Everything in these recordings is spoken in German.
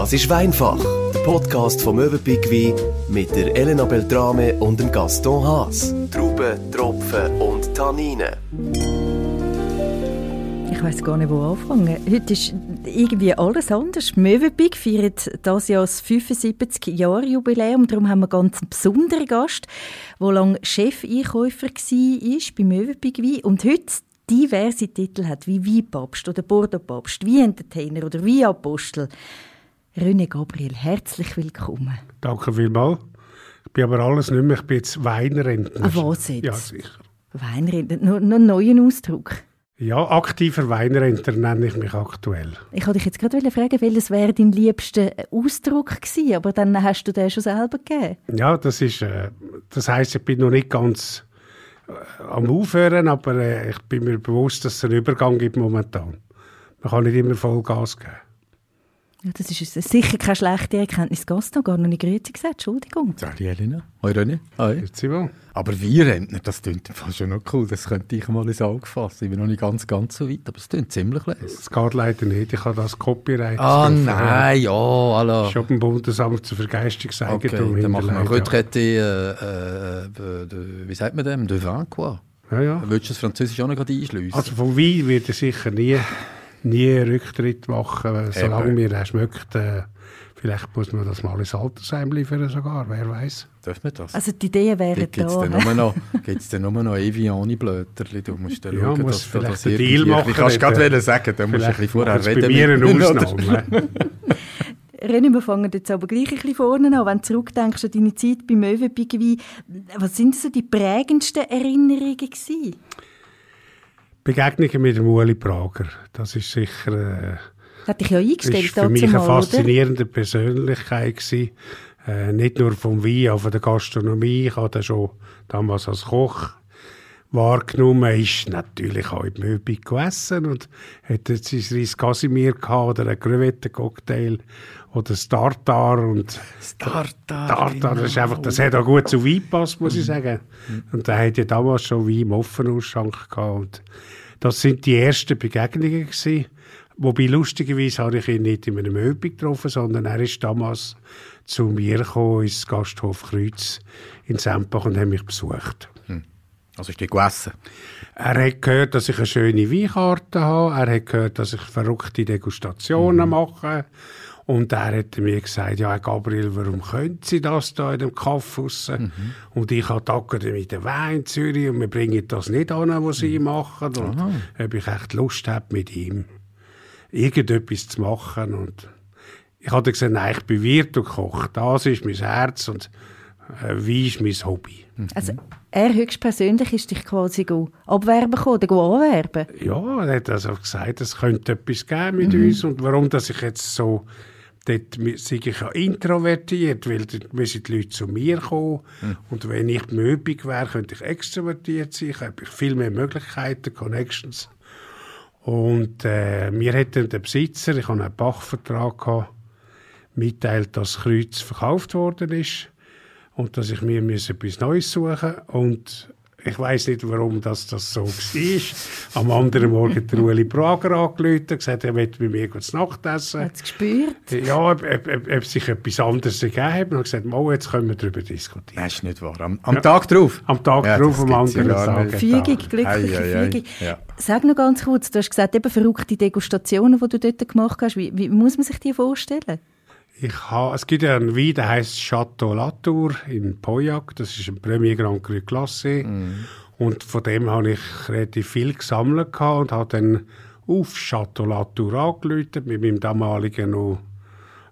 Das ist Weinfach, der Podcast vom Möwenpick Wein mit der Elena Beltrame und dem Gaston Haas. Trauben, Tropfen und Tanninen. Ich weiß gar nicht, wo anfangen. Heute ist irgendwie alles anders. Möwenpick feiert das Jahr das 75-Jahr-Jubiläum. Darum haben wir einen ganz besonderen Gast, der lange Chefeinkäufer war bei Möwenpick Wein und heute diverse Titel hat, wie Weinpapst oder Bordeaux-Papst, wie Entertainer oder wie Apostel. René Gabriel, herzlich willkommen. Danke vielmals. Ich bin aber alles nicht mehr, ich bin jetzt Weinrentner. Ah, was jetzt? Ja, sicher. Weinrentner, noch, noch einen neuen Ausdruck. Ja, aktiver Weinrentner nenne ich mich aktuell. Ich wollte dich jetzt gerade fragen, welches wäre dein liebster Ausdruck gewesen, aber dann hast du den schon selber gegeben. Ja, das ist, äh, das heisst, ich bin noch nicht ganz äh, am Aufhören, aber äh, ich bin mir bewusst, dass es einen Übergang gibt momentan. Man kann nicht immer voll Gas geben. Ja, das ist sicher keine schlechte Erkenntnis. Gaston, gar noch nicht grüezi gesagt, Entschuldigung. Sali Elena. Hoi René. Hoi. Grüezi wohl. Aber wir Rentner, das klingt fast schon noch cool. Das könnte ich mal ins Auge fassen. Ich bin noch nicht ganz, ganz so weit, aber es klingt ziemlich leise. Es geht leider nicht, ich habe das Copyright. Ah, nein, ja, alla. Schon beim Bundesamt für Vergeistungseigentum Okay, dann machen wir Retraité, äh, äh, wie sagt man dem? De vin, quoi. Ja, ja. Willst du das Französisch auch noch gerade einschliessen? Also vom Wein wird er sicher nie, nie einen Rücktritt machen, solange mir er schmeckt. Äh, vielleicht muss man das mal ins Altersheim liefern sogar, wer weiß. Dürfen wir das? Also die Ideen wären Gibt es da. dann nur noch, gibt's dann nur noch Eviani-Blöterli? Du musst dann Ja, schauen, muss dass du vielleicht das einen. Deal machen Ich kannst dort. gerade wollen sagen, da musst du ein bisschen vorher reden. bei mir eine? Ausnahme. René, wir fangen jetzt aber gleich ein bisschen vorne an. Wenn du zurückdenkst an deine Zeit bei Möwenpick was sind so die prägendsten Erinnerungen gewesen? Begegnungen mit dem Uli Prager, das ist sicher äh, Hat dich ja eingestellt ist für mich eine mal, oder? faszinierende Persönlichkeit gewesen. Äh, nicht nur vom Wein, auch von der Gastronomie. Ich habe schon damals als Koch wahrgenommen. ist natürlich auch im Möbel gegessen und hat jetzt sein Reis Casimir gehabt oder einen Crevetten-Cocktail oder das Tartar und Tartar, Tartar, das, ist genau. einfach, das hat auch gut zu Wein gepasst, muss ich sagen. Und er hat ja damals schon Wein im Offenausschank gehabt. Und das sind die ersten Begegnungen gewesen. Wobei lustigerweise habe ich ihn nicht in einem Möbel getroffen, sondern er ist damals zu mir gekommen, ins Gasthof Kreuz in Sempach und hat mich besucht. Also ist die gegessen? Er hat gehört, dass ich eine schöne Weinkarte habe. Er hat gehört, dass ich verrückte Degustationen mache. Und er hat mir gesagt, ja, Gabriel, warum können Sie das da in dem Kaffeehaus? Und ich habe die Akademie der Wein in Zürich und wir bringen das nicht an, was Sie machen. Und ob ich echt Lust habe, mit ihm irgendetwas zu machen. Und ich habe gesagt, nein, ich bin Wirt und Koch. Das ist mein Herz und äh, Wein ist mein Hobby. Also er höchstpersönlich ist dich quasi abwerben gekommen oder anwerben? Ja, er hat also gesagt, es könnte etwas geben mit uns und warum, dass ich jetzt so dort sei ich ja introvertiert, weil dort müssen die Leute zu mir kommen und wenn ich möbig wäre, könnte ich extrovertiert sein, ich habe viel mehr Möglichkeiten, Connections. Und äh, mir hat dann der Besitzer, ich habe einen Bachvertrag gehabt, mitteilt, dass das Kreuz verkauft worden ist und dass ich mir etwas Neues suchen. Und ich weiß nicht, warum das, das so war. Am anderen Morgen hat der Ueli Prager angerufen und gesagt, er möchte mit mir gut Nacht essen. Hat es gespürt? Ja, ob, ob, ob, ob sich etwas anderes ergeben hat. Und gesagt, mal, jetzt können wir darüber diskutieren. Nein, ist nicht wahr. Am, am Tag drauf? Am Tag Ja, drauf, das am ja anderen Tag. Fügung, glückliche Ei, ei, ei. Fügung. Ja. Sag noch ganz kurz, du hast gesagt, eben verrückte Degustationen, die du dort gemacht hast. Wie, wie muss man sich die vorstellen? Ich ha, es gibt ja einen Wein, der heißt Chateau Latour in Pauillac. Das ist ein Premier Grand Cru Classé. Und von dem habe ich relativ viel gesammelt und habe dann auf Chateau Latour angerufen mit meinem damaligen noch...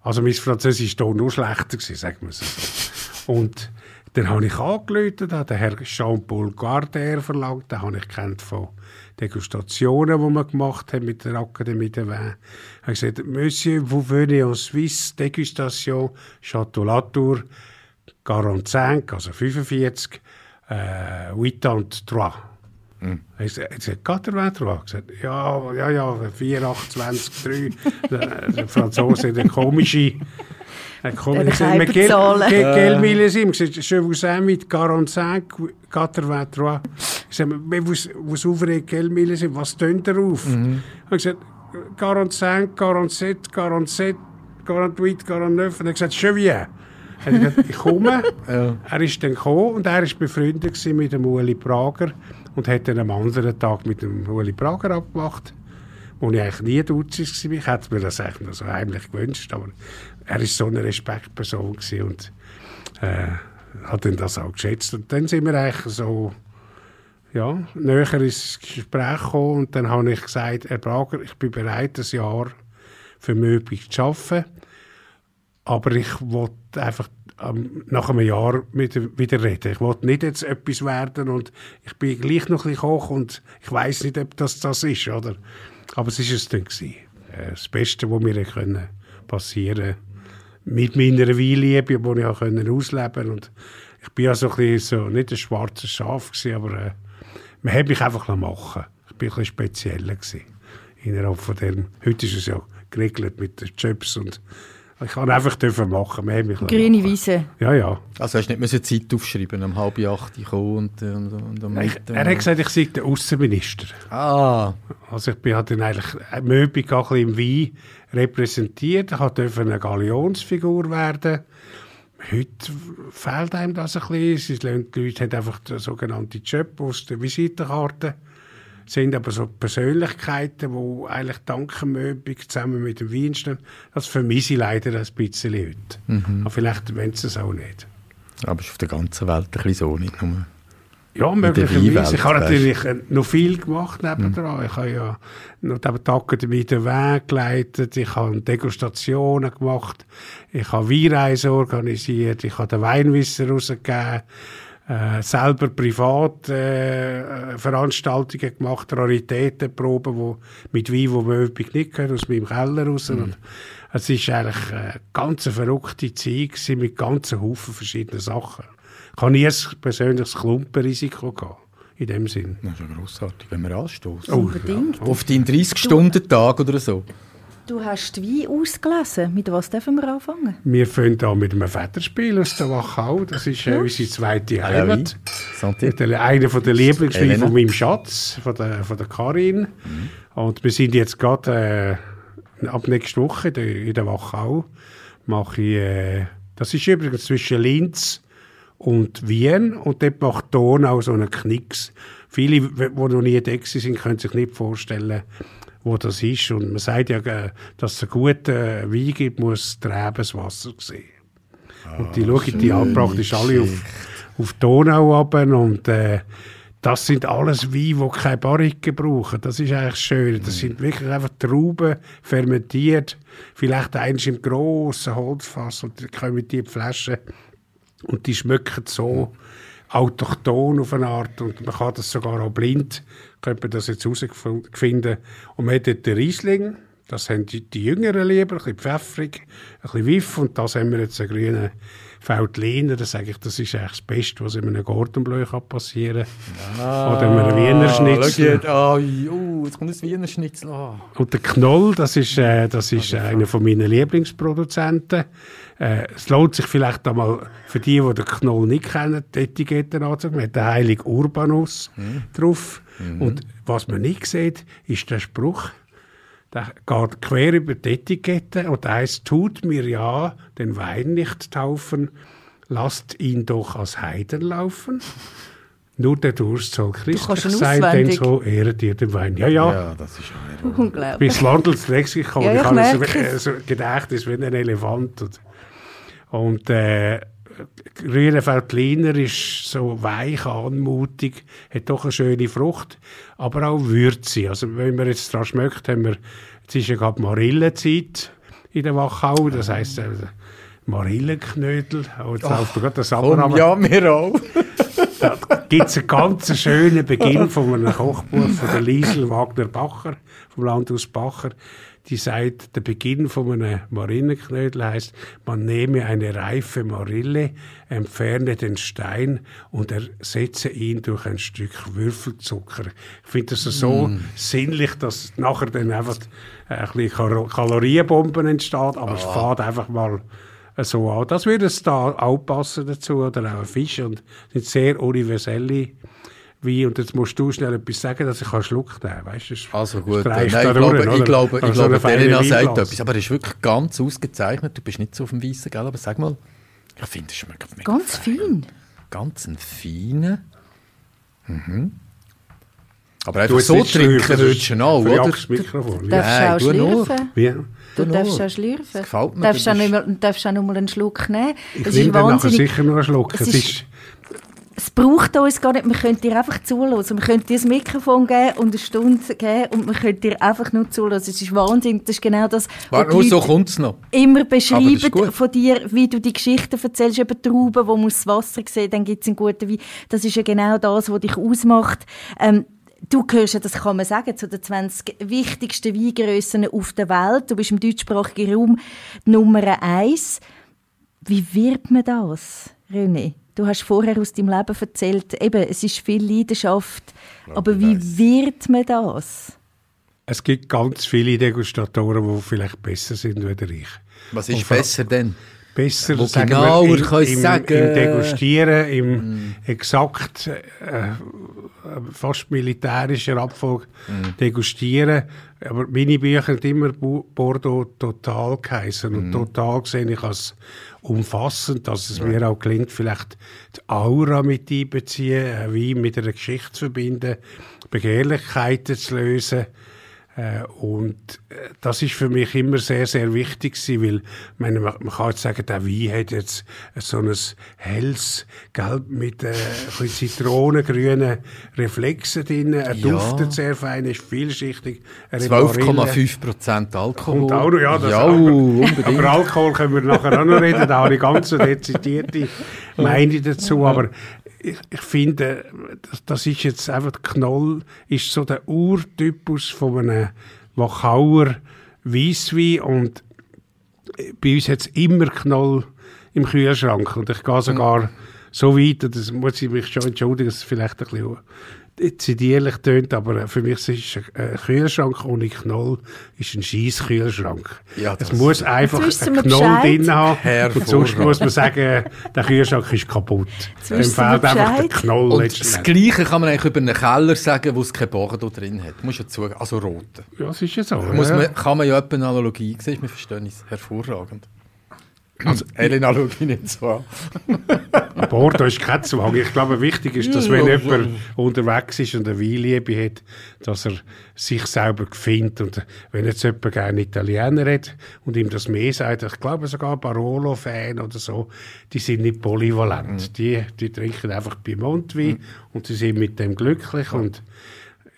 Also mein Französisch war noch schlechter, sagen wir es so. Und dann habe ich angerufen, hat der Herr Jean-Paul Garder verlangt, den habe ich kennt von Degustationen, die wir gemacht haben mit der Akademie der Wein. Er hat gesagt, Monsieur, vous venez en Suisse, Degustation, Chateau Latour, 45, also 45, äh, 83. Mhm. Er hat gesagt, 83? Er hat gesagt, ja, ja, ja, 4, 28, 3. der, der Franzose hat eine komische... Eine komische... Eine Keiperzahlen. Quel millésime? Je je vous invite 45, 83. Ich sage, vous, vous ouvrez quel millésime? Was tönt er auf? Mhm. Hat gesagt, 45, 47, 47, 48, 49. Und er hat gesagt, «Je viens.» Er hat gesagt, ich komme. Ja. Er ist dann gekommen und er ist befreundet mit dem Uli Prager und hat dann am anderen Tag mit dem Uli Prager abgemacht, wo ich eigentlich nie Duzis war. Ich hätte mir das eigentlich noch so heimlich gewünscht, aber er ist so eine Respektperson und äh, hat dann das auch geschätzt. Und dann sind wir eigentlich so ja, näher ins Gespräch gekommen und dann habe ich gesagt, Herr Prager, ich bin bereit, ein Jahr für Möbig zu arbeiten, aber ich wollte einfach ähm, nach einem Jahr wieder reden. Ich wollte nicht jetzt etwas werden und ich bin gleich noch ein bisschen hoch und ich weiß nicht, ob das das ist, oder? Aber es ist es dann gewesen. Äh, Das Beste, was mir passieren mit meiner Weinliebe, die ich auch können ausleben und ich bin ja so ein bisschen so, nicht ein schwarzes Schaf gewesen, aber äh, man hat mich einfach machen Ich bin ein bisschen spezieller gewesen. Innerhalb von dem, heute ist es ja geregelt mit den Jobs und ich kann einfach dürfen machen. Man hat mich Grüne. Wiese. Ja, ja. Also hast du nicht müssen Zeit aufschreiben, um halb acht kommen und, äh, und, und am Ich, er hat gesagt, ich sei der Außenminister. Ah, Also ich bin halt dann eigentlich Möbig auch ein bisschen im Wein repräsentiert. Durfte eine Galionsfigur werden. Heute fehlt einem das ein bisschen. Die Leute haben einfach den sogenannten Job aus der Visitenkarte. sind aber so Persönlichkeiten, die eigentlich dank Möbig zusammen mit dem Wein stehen. Das vermisse ich leider ein bisschen heute. Aber vielleicht wollen sie es auch nicht. aber ist auf der ganzen Welt ein bisschen so, nicht nur. Ja, möglicherweise. Ich habe natürlich äh, noch viel gemacht nebendran. Ich habe ja noch die Akademie den Weg geleitet, ich habe Degustationen gemacht, ich habe Weinreisen organisiert, ich habe den Weinwisser rausgegeben, äh, selber privat äh, Veranstaltungen gemacht, Raritätenproben, wo, mit Wein, wo Möbig nicht gehört, aus meinem Keller raus. Und es ist eigentlich eine ganz verrückte Zeit gewesen, mit ganzen Haufen verschiedenen Sachen. Ich habe nie ein persönliches Klumpenrisiko gehabt, in dem Sinn. Das ist ja grossartig, wenn wir anstoßen. Oh, Unbedingt. Auf deinen 30-Stunden-Tag oder so. Du hast Wein ausgelesen. Mit was dürfen wir anfangen? Wir fangen an mit einem Federspiel aus der Wachau. Das ist äh, unsere zweite ja, Heimat. Santé. Der, einer von der Lieblingsweine Elena. von meinem Schatz, von der, von der Karin. Und wir sind jetzt gerade äh, ab nächster Woche in der, in der Wachau. Mache ich, äh, das ist übrigens zwischen Linz und Wien und dort macht Donau so einen Knicks. Viele, die noch nie da sind, können sich nicht vorstellen, wo das ist. Und man sagt ja, äh, dass es einen guten äh, Wein gibt, muss das Wasser sehen. und die schauen die an, praktisch alle auf, auf Donau runter und äh, das sind alles Weine, die keine Barrique brauchen. Das ist eigentlich schön. Das sind wirklich einfach Trauben, fermentiert. Vielleicht eins im grossen Holzfass und dann kommen die Flaschen und die schmecken so autochton auf eine Art und man kann das sogar auch blind, könnte man das jetzt herausfinden. Und man hat dort den Riesling, das haben die, die Jüngeren lieber, ein bisschen pfeffrig, ein bisschen wiff und das haben wir jetzt einen grünen Veltliner, das sage ich, das ist eigentlich das Beste, was in einem Gordonbleu kann passieren kann. Oder in einem Wiener Schnitzel. Ah, oh, jetzt kommt das Wiener Schnitzel. Ah. Und der Knoll, das ist, äh, das ist äh, einer von meinen Lieblingsproduzenten. Äh, es lohnt sich vielleicht einmal für die, die den Knoll nicht kennen, die Etiketten anzuschauen. Man hat den heiligen Urbanus drauf. Und was man nicht sieht, ist der Spruch, der geht quer über die Etikette und heißt, tut mir ja den Wein nicht taufen, lasst ihn doch als Heiden laufen. Nur der Durst soll christlich ihn sein, denn so ehret ihr den Wein. Ja, ja. Ja, das ist Unglaublich. Bis Wandels Lexikon. Ja, ich ich habe merke so, es. so Gedächtnis wie ein Elefant. Und, und äh, grüner Veltliner ist so weich, anmutig, hat doch eine schöne Frucht, aber auch Würze. Also wenn man jetzt daran schmeckt, haben wir, jetzt ist ja gerade Marillenzeit in der Wachau, das heisst äh, Marillenknödel. Oh, jetzt läuft mir gerade der Sommer ja, mir auch. Da gibt es einen ganz schönen Beginn von einem Kochbuch von der Liesel Wagner Bacher, vom Landhaus Bacher. Die sagt, der Beginn von einem Marillenknödel heißt, man nehme eine reife Marille, entferne den Stein und ersetze ihn durch ein Stück Würfelzucker. Ich finde das so sinnlich, dass nachher dann einfach ein bisschen Kal- Kalorienbomben entsteht, aber es fährt einfach mal so an. Das würde es da auch passen dazu, oder auch ein Fisch. Und sind sehr universelle Wein und jetzt musst du schnell etwas sagen, dass ich einen Schluck nehmen kann. Weißt du, das Also gut, nein, ich glaube, durch, ich oder? glaube, ich Also so glaube feiner Elena sagt etwas, aber er ist wirklich ganz ausgezeichnet. Du bist nicht so auf dem Weißen, gell? aber sag mal, ich finde, es schmeckt mega Ganz fein. Ganz ein feiner. Mhm. Aber Du einfach so trinken würdest du auch, oder? das Mikrofon. Du Ja. darfst auch nur. schlürfen. Du darfst nur. auch schlürfen. Das gefällt mir, Darfst du auch nicht darfst auch mal einen Schluck nehmen. Ich Das nehme dann nachher sicher noch einen Schluck. Es Es ist- braucht uns gar nicht. Wir können dir einfach zuhören. Wir können dir das Mikrofon geben und eine Stunde geben und wir können dir einfach nur zuhören. Es ist Wahnsinn. Das ist genau das, Warte, so kommt es noch. immer beschreiben von dir, wie du die Geschichten erzählst, eben Trauben, wo muss das Wasser sehen, dann gibt es einen guten Wein. Das ist ja genau das, was dich ausmacht. Ähm, du gehörst ja, das kann man sagen, zu den 20 wichtigsten Weingrössen auf der Welt. Du bist im deutschsprachigen Raum Nummer eins. Wie wird man das, René? Du hast vorher aus deinem Leben erzählt, eben, es ist viel Leidenschaft, aber wie wird man das? es gibt ganz viele Degustatoren, die vielleicht besser sind als ich. Was ist besser denn? Besser, Wo sagen genauer wir, im, im, sagen. im Degustieren, im exakt äh, fast militärischer Abfolge degustieren. Aber meine Bücher haben immer Bordeaux total geheißen. Und total sehe ich als umfassend, dass es mir auch gelingt, vielleicht die Aura mit einbeziehen, ein Wein mit einer Geschichte zu verbinden, Begehrlichkeiten zu lösen. Äh, Und äh, das ist für mich immer sehr, sehr wichtig gewesen, weil meine, man, kann jetzt sagen, der Wein hat jetzt so ein helles Gelb mit äh, zitronengrünen Reflexen drin. Er Ja. duftet sehr fein, ist vielschichtig. Er hat Marille. 12,5 Prozent Alkohol. Und auch ja, das ja aber, unbedingt. aber Alkohol können wir nachher auch noch reden, da habe ich ganz eine dezidierte Meinung dazu, aber ich, ich finde, das, das ist jetzt einfach, Knoll ist so der Urtypus von einem Wachauer Weisswein und bei uns hat es immer Knoll im Kühlschrank. Und ich gehe sogar so weit, und das muss ich mich schon entschuldigen, dass es vielleicht ein bisschen dezidierlich tönt, aber für mich ist ein Kühlschrank ohne Knoll ist ein scheiß Kühlschrank. Ja, es das- muss einfach Jetzt wissen ein wir Knoll drin haben und sonst muss man sagen, der Kühlschrank ist kaputt. Jetzt Dem fehlt einfach der. Knoll Und das. Gleiche kann man eigentlich über einen Keller sagen, wo es kein Bordeaux drin hat. Muss ja zugeben. Also rote. Ja, das ist ja so. Muss man, kann man ja etwa eine Analogie. Du, wir verstehen es hervorragend. Also, Elena, schau ich nicht so an. Bordeaux ist kein Zwang. Ich glaube, wichtig ist, dass wenn jemand unterwegs ist und eine Weinliebe hat, dass er sich selber findet. Und wenn jetzt jemand gerne Italiener hat und ihm das mehr sagt, ich glaube sogar Barolo-Fan oder so, die sind nicht polyvalent. Die, die trinken einfach Piemont-Wein und sie sind mit dem glücklich. Und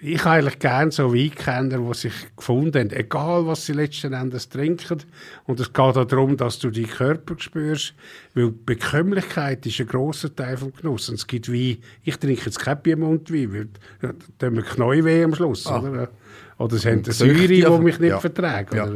ich habe eigentlich gerne so Weinkenner, die sich gefunden haben, egal was sie letzten Endes trinken. Und es geht auch darum, dass du deinen Körper spürst, weil Bekömmlichkeit ist ein grosser Teil vom Genuss. Und es gibt Wein, ich trinke jetzt kein Piemont-Wein, weil da da haben wir Knäuweh am Schluss. Oder, oder es haben eine Gesüchte, Säure, die mich nicht Ja. verträgt. Ja.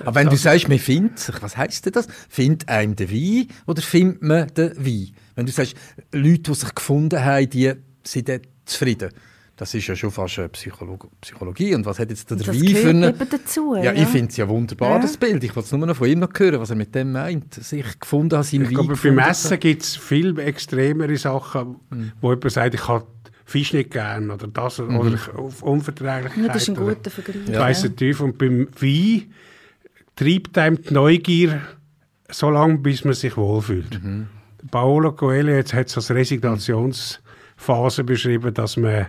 Aber wenn du sagst, man findet sich, was heisst denn das? Findet einem den Wein oder findet man den Wein? Wenn du sagst, Leute, die sich gefunden haben, die sind dann zufrieden. Das ist ja schon fast eine Psycholo Psychologie. Und was hat jetzt der Das Wein gehört für eine... eben dazu. Ja, ich finde es ja wunderbar, Ja. das Bild. Ich wollte es nur noch von ihm noch hören, was er mit dem meint. Sich gefunden hat, sein Ich Wein glaube, gefunden beim hat. Essen gibt es viel extremere Sachen, Mhm. wo jemand sagt, ich habe Fisch nicht gern oder das oder ich auf Unverträglichkeit. Mhm. Ja, das ist ein oder- guter Vergleich. Ich weiss der Teufel. Und beim Wein treibt einem die Neugier so lange, bis man sich wohlfühlt. Paolo Coelho hat es als Resignationsphase beschrieben, dass man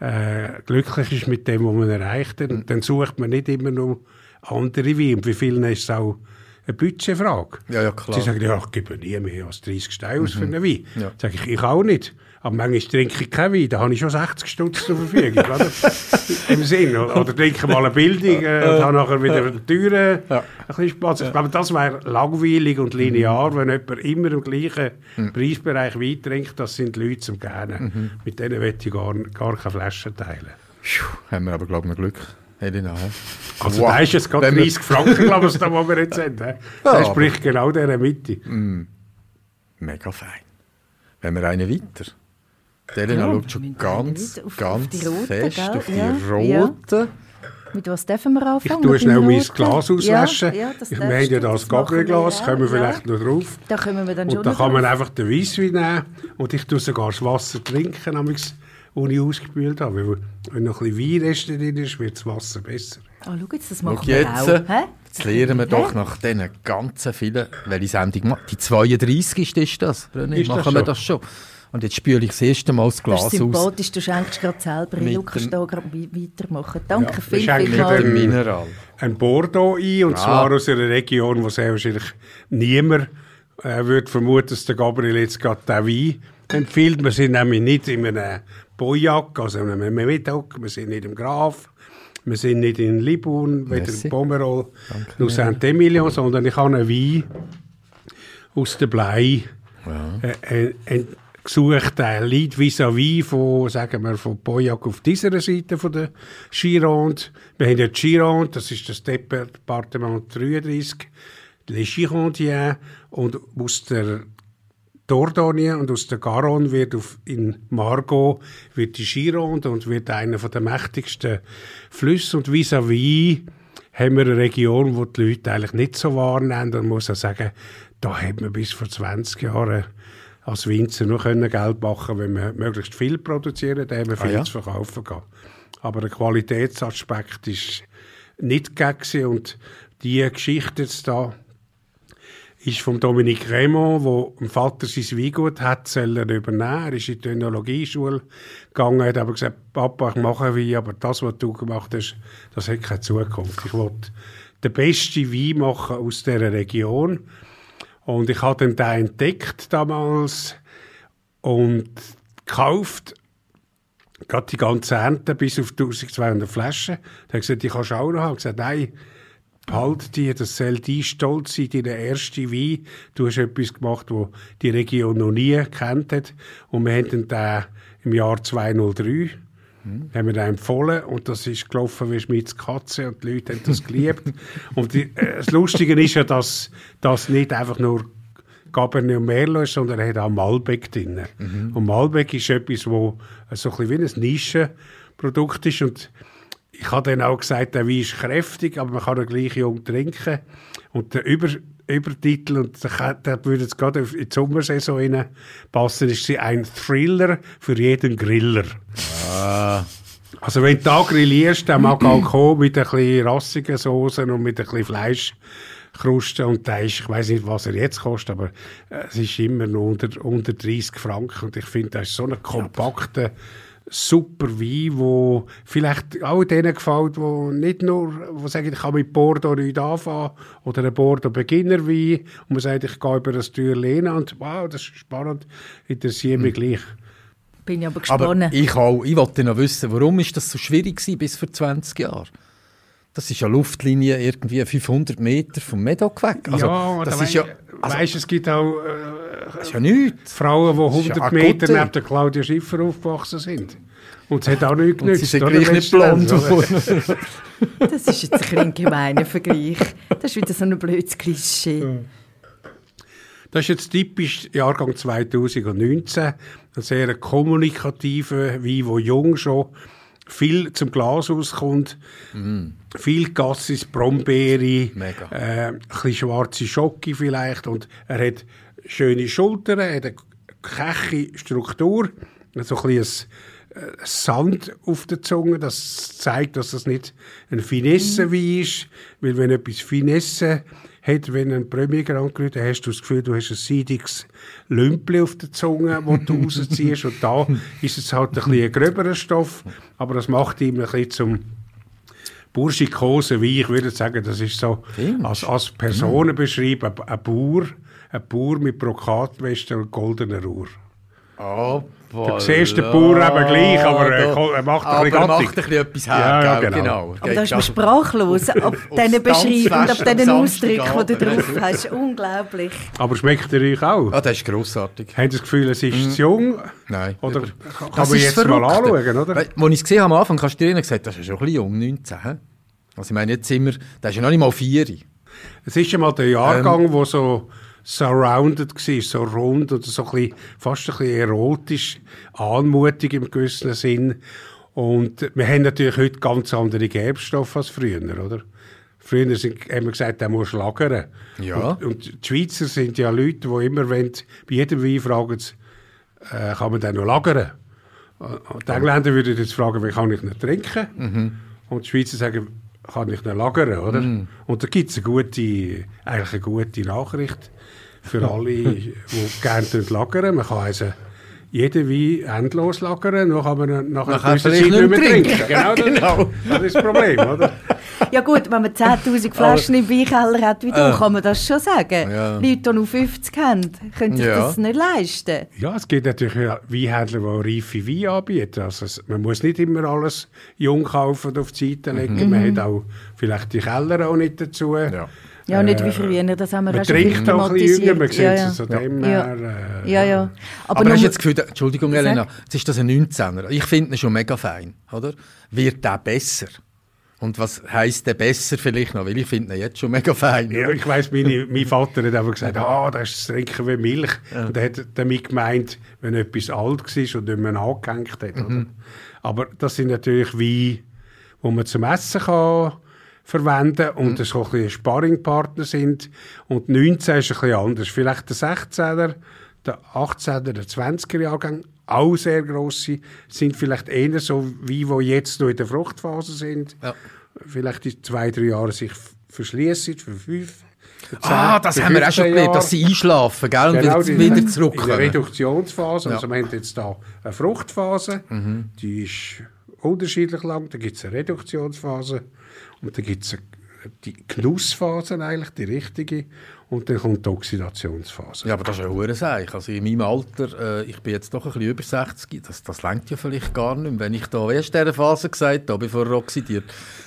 äh, glücklich ist mit dem, was man erreicht hat. Und dann sucht man nicht immer nur andere Weine. Und bei vielen ist es auch eine Budgetfrage. Ja, ja, klar. Sie sagen, ja, ich gebe nie mehr als 30 Steine aus für einen Wein. Ja. Sag ich, ich auch nicht. Aber manchmal trinke ich keinen Wein, da habe ich schon 60 Stutz zur Verfügung. oder? Im Sinn. Oder, trinke mal eine Bildung äh, und habe nachher wieder eine Tür Ja. ein Spaß. Ich glaube, das wäre langweilig und linear, wenn jemand immer im gleichen Mhm. Preisbereich Wein trinkt. Das sind Leute zum Gerne. Mit denen möchte ich gar, gar keine Flaschen teilen. Phew, haben wir aber, glaube ich, noch Glück. Helena, hä? Also Wow. da ist jetzt gerade Wenn wir- 30 Franken, glaube ich, da, was wir jetzt haben. hä? Ja, spricht genau dieser Mitte. Mega fein. Wenn wir einen weiter. Die Helena Ja, schaut schon ganz, auf- ganz auf fest gell? auf die Ja, roten. Mit was dürfen wir Ich anfangen? tue Mit schnell dem mein? Glas auswaschen. Ja, ja, das ich meine ja das Gabriel-Glas, auch, kommen wir ja. vielleicht noch drauf. Da kommen wir dann schon Und noch kann man einfach den Weisswein nehmen und ich tue sogar das Wasser trinken, amigs den ich ausgespült habe. Weil, wenn noch ein bisschen Weinreste drin ist, wird das Wasser besser. Ah, schau jetzt, das machen wir jetzt, auch. Hä? jetzt lernen wir doch nach diesen ganzen vielen, welche Sendung Die 32. ist das, René? Ist das Machen wir das schon? Und jetzt spüle ich das erste Mal das Das Glas ist aus. sympathisch, du schenkst gerade selber ein. Mit Du kannst da gerade wei- weitermachen. Danke Ja, viel, viel mal. dem- Mineral. ein Bordeaux ein, und Ah. zwar aus einer Region, wo sehr wahrscheinlich niemand äh, würde vermuten, dass der Gabriel jetzt gerade den Wein empfiehlt. Wir sind nämlich nicht in einem Boyac, also in einem Medoc, wir sind nicht im Graf, wir sind nicht in Libourne, weder Merci. in Pomerol noch Saint-Emilion, sondern ich habe einen Wein aus der Blei äh, äh, äh, gesucht, ein Lied vis-à-vis von, sagen wir, von Boyac auf dieser Seite von der Gironde. Wir haben ja die Gironde, das ist das Departement 33, Les Girondiens, und aus der Dordogne und aus der Garonne wird auf, in Margot wird die Gironde und wird einer der mächtigsten Flüsse und vis-à-vis haben wir eine Region, wo die Leute eigentlich nicht so wahrnehmen und man muss auch sagen, da hat man bis vor 20 Jahren als Winzer nur können Geld machen wenn wir möglichst viel produzieren, dann haben wir viel ja? zu verkaufen gehabt. Aber der Qualitätsaspekt ist nicht gegeben und die Geschichte jetzt da, ist von Dominique Raymond, wo dem Vater sein Weingut hat, soll er übernehmen. Er ist in die Önologieschule gegangen, hat aber gesagt, Papa, ich mache Wein, aber das, was du gemacht hast, das hat keine Zukunft. Ich wollte den besten Wein machen aus dieser Region. Und ich habe dann den entdeckt damals und gekauft gerade die ganze Ernte bis auf 1200 Flaschen. Da habe ich gesagt, die kannst du auch noch haben. Ich habe gesagt, nein, behalt die, das soll dein Stolz sein, dein erster Wein. Du hast etwas gemacht, wo die Region noch nie kennt hat. Und wir haben dann den im Jahr 203 haben wir den empfohlen und das ist gelaufen wie Schmitz Katze und die Leute haben das geliebt. und die, äh, das Lustige ist ja, dass das nicht einfach nur Cabernet und Merlot ist, sondern er hat auch Malbec drin. Und Malbec ist etwas, wo so ein bisschen wie ein Nischenprodukt ist und ich habe dann auch gesagt, der Wein ist kräftig, aber man kann ihn gleich jung trinken. Und der Über Übertitel, und der würde jetzt gerade in die Sommersaison rein passen, ist sie ein Thriller für jeden Griller. Also wenn du da grillierst, dann mag auch kommen mit ein bisschen rassigen Soßen und mit ein bisschen Fleischkrusten und der ist, ich weiß nicht, was er jetzt kostet, aber äh, es ist immer noch unter, unter 30 Franken und ich finde, das ist so ein kompakter, super Wein, wo vielleicht auch denen gefällt, wo nicht nur, wo sagen, ich kann mit Bordeaux nicht anfangen oder ein Bordeaux Beginnerwein und man sagt, ich gehe über das Tür lehnen und wow, das ist spannend, interessiert mich gleich. Bin ich aber Aber gespannt. ich auch. Ich wollte noch wissen, warum ist das so schwierig gewesen bis vor 20 Jahren? Das ist ja Luftlinie irgendwie 500 Meter vom Medoc weg. Also, ja, das da ist ja, also, weisst, es gibt auch äh, ist ja nichts. Frauen, die ist ja 100 eine Meter neben der Claudia Schiffer aufgewachsen sind. Und es hat auch nichts Und sie genützt. sind gleich nicht blond. Letzten Endes, oder? Das ist jetzt ein ein gemeiner Vergleich. Das ist wieder so ein blödes Klischee. Das ist jetzt typisch Jahrgang 2019. Ein sehr kommunikativer Wein, der jung schon viel zum Glas auskommt. Viel Gassis, Brombeere, Mega. äh, ein bisschen schwarze Schocke vielleicht. Und er hat schöne Schultern, er hat eine keche Struktur, so ein bisschen äh, Sand auf der Zunge. Das zeigt, dass das nicht ein Finesse-Wein ist. Weil wenn etwas Finesse hat, wenn ein Premier Grand dann hast du das Gefühl, du hast ein seidiges Lümpli auf der Zunge, das du rausziehst. Und da ist es halt ein bisschen ein gröberer Stoff. Aber das macht ihm ein bisschen zum burschikose Wein. Ich würde sagen, das ist so als, als Person beschrieben, ein, Bauer, ein Bauer mit Brokatweste und goldener Uhr. Oh, Du siehst den Bauer eben gleich, aber er, macht ein aber bisschen er macht gattig. ein bisschen etwas her, Ja, ja, genau. genau. Aber da ist man sprachlos ab diesen Beschreibungen ab diesen Ausdrücken, die du drauf hast. Unglaublich. Aber schmeckt er euch auch? Ah, das ist grossartig. Haben Sie das Gefühl, es ist zu jung? Nein. Oder kann man jetzt das mal anschauen, oder? Als ich es gesehen habe am Anfang, hast du dir gesagt, das ist schon ein bisschen jung, 19. He? Also ich meine, jetzt sind wir, das ist ja noch nicht mal vier. Es ist ja mal der Jahrgang, Ähm. wo so surrounded war, so rund oder so ein bisschen, fast ein bisschen erotisch, anmutig im gewissen Sinn. Und wir haben natürlich heute ganz andere Gerbstoffe als früher, oder? Früher sind, haben wir gesagt, der muss lagern. Ja. Und, und die Schweizer sind ja Leute, die immer, wenn, bei jedem Wein fragen, äh, kann man den noch lagern? Und die Engländer würden jetzt fragen, wie kann ich nicht trinken? Mhm. Und die Schweizer sagen, kann ich nicht lagern, oder? Mhm. Und da gibt es eine gute, eigentlich eine gute Nachricht für alle, die gerne lagern. Man kann also jeden Wein endlos lagern, dann kann man nach einer Nachher gewissen Zeit nicht mehr mehr trinken. Genau, das, Genau. das ist das Problem, oder? Ja gut, wenn man 10'000 Flaschen im Weinkeller hat wie du, Äh. kann man das schon sagen. Ja. Leute, die nur 50 haben, können sich Ja. das nicht leisten. Ja, es gibt natürlich Weinhändler, die reife Weine anbieten. Also man muss nicht immer alles jung kaufen und auf die Seite legen. Man hat auch vielleicht die Keller auch nicht dazu. Ja. Ja, nicht wie Äh, früher, das haben wir Man trinkt auch ein bisschen jünger, man sieht ja, es ja. so dem Ja. her. Äh, Ja, ja. Aber, nur- hast du jetzt das Gefühl, Entschuldigung. Elena, jetzt ist das ein 19er. Ich finde ihn schon mega fein, oder? Wird der besser? Und was heisst der besser vielleicht noch? Weil ich finde ihn jetzt schon mega fein. Ja, ich weiss, meine, mein Vater hat einfach gesagt, ah, das ist das Trinken wie Milch. Und er hat damit gemeint, wenn etwas alt war und nicht mehr angehängt hat. Oder? Aber das sind natürlich Weine, die man zum Essen kann verwenden und das auch ein bisschen Sparringpartner sind. Und 19 ist ein bisschen anders. Vielleicht der 16er, der 18er, der 20er Jahrgang, auch sehr grosse, sind vielleicht eher so wie die jetzt noch in der Fruchtphase sind. Ja. Vielleicht in zwei, drei Jahren sich verschließen, für fünf. für Ah, zehn, das haben wir auch schon 15 gelernt, Jahre. dass sie einschlafen, gell? Und Genau, wieder, die- wieder In der zurückkommen. Reduktionsphase, Ja. also wir haben jetzt da eine Fruchtphase, die ist unterschiedlich lang, dann gibt es eine Reduktionsphase und dann gibt es die Genussphase eigentlich, die richtige, und dann kommt die Oxidationsphase. Ja, aber das ist hoher Seich. Also in meinem Alter, äh, ich bin jetzt doch ein bisschen über 60, das, das lenkt ja vielleicht gar nicht mehr. Wenn ich da erst in dieser Phase gesagt habe, bevor er oxidiert,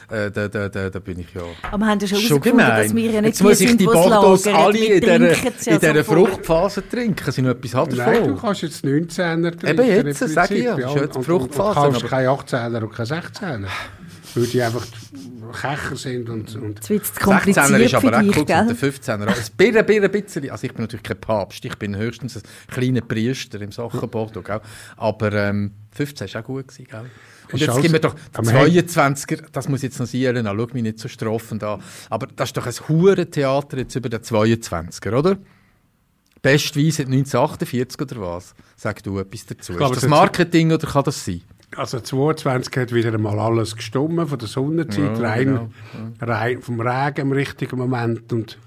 äh, da, da, da, da bin ich ja Aber wir haben ja schon schon gemein. dass wir ja nicht jetzt muss die ich sind, die Bordeaux lagern. alle in dieser, ja in dieser. Fruchtphase trinken. Sie noch etwas hat Nein, du davon. kannst jetzt 19er trinken. Eben jetzt, sage ich ja, das ist jetzt die und, Fruchtphase, Und, und kaufst aber- keine 18er und keine 16er. Weil die einfach Kecher sind und, und es 16er kompliziert ist aber auch gell? der 15er. Ein bisschen, bisschen, bisschen. Also ich bin natürlich kein Papst, ich bin höchstens ein kleiner Priester im Sachen Bordeaux, gell? Aber ähm, 15 war auch gut, gewesen, gell? Und Ist jetzt geben wir doch Aber wir haben- 22er, das muss jetzt noch sein, Elena, schau mich nicht so strafend an. Aber das ist doch ein Hurentheater jetzt über den 22er, oder? Bestweise seit 1948 oder was? Sag du etwas dazu. glaube, ist das hat- Marketing oder kann das sein? Also 22 hat wieder einmal alles gestummen von der Sonnenzeit, Ja, rein, genau. rein vom Regen im richtigen Moment und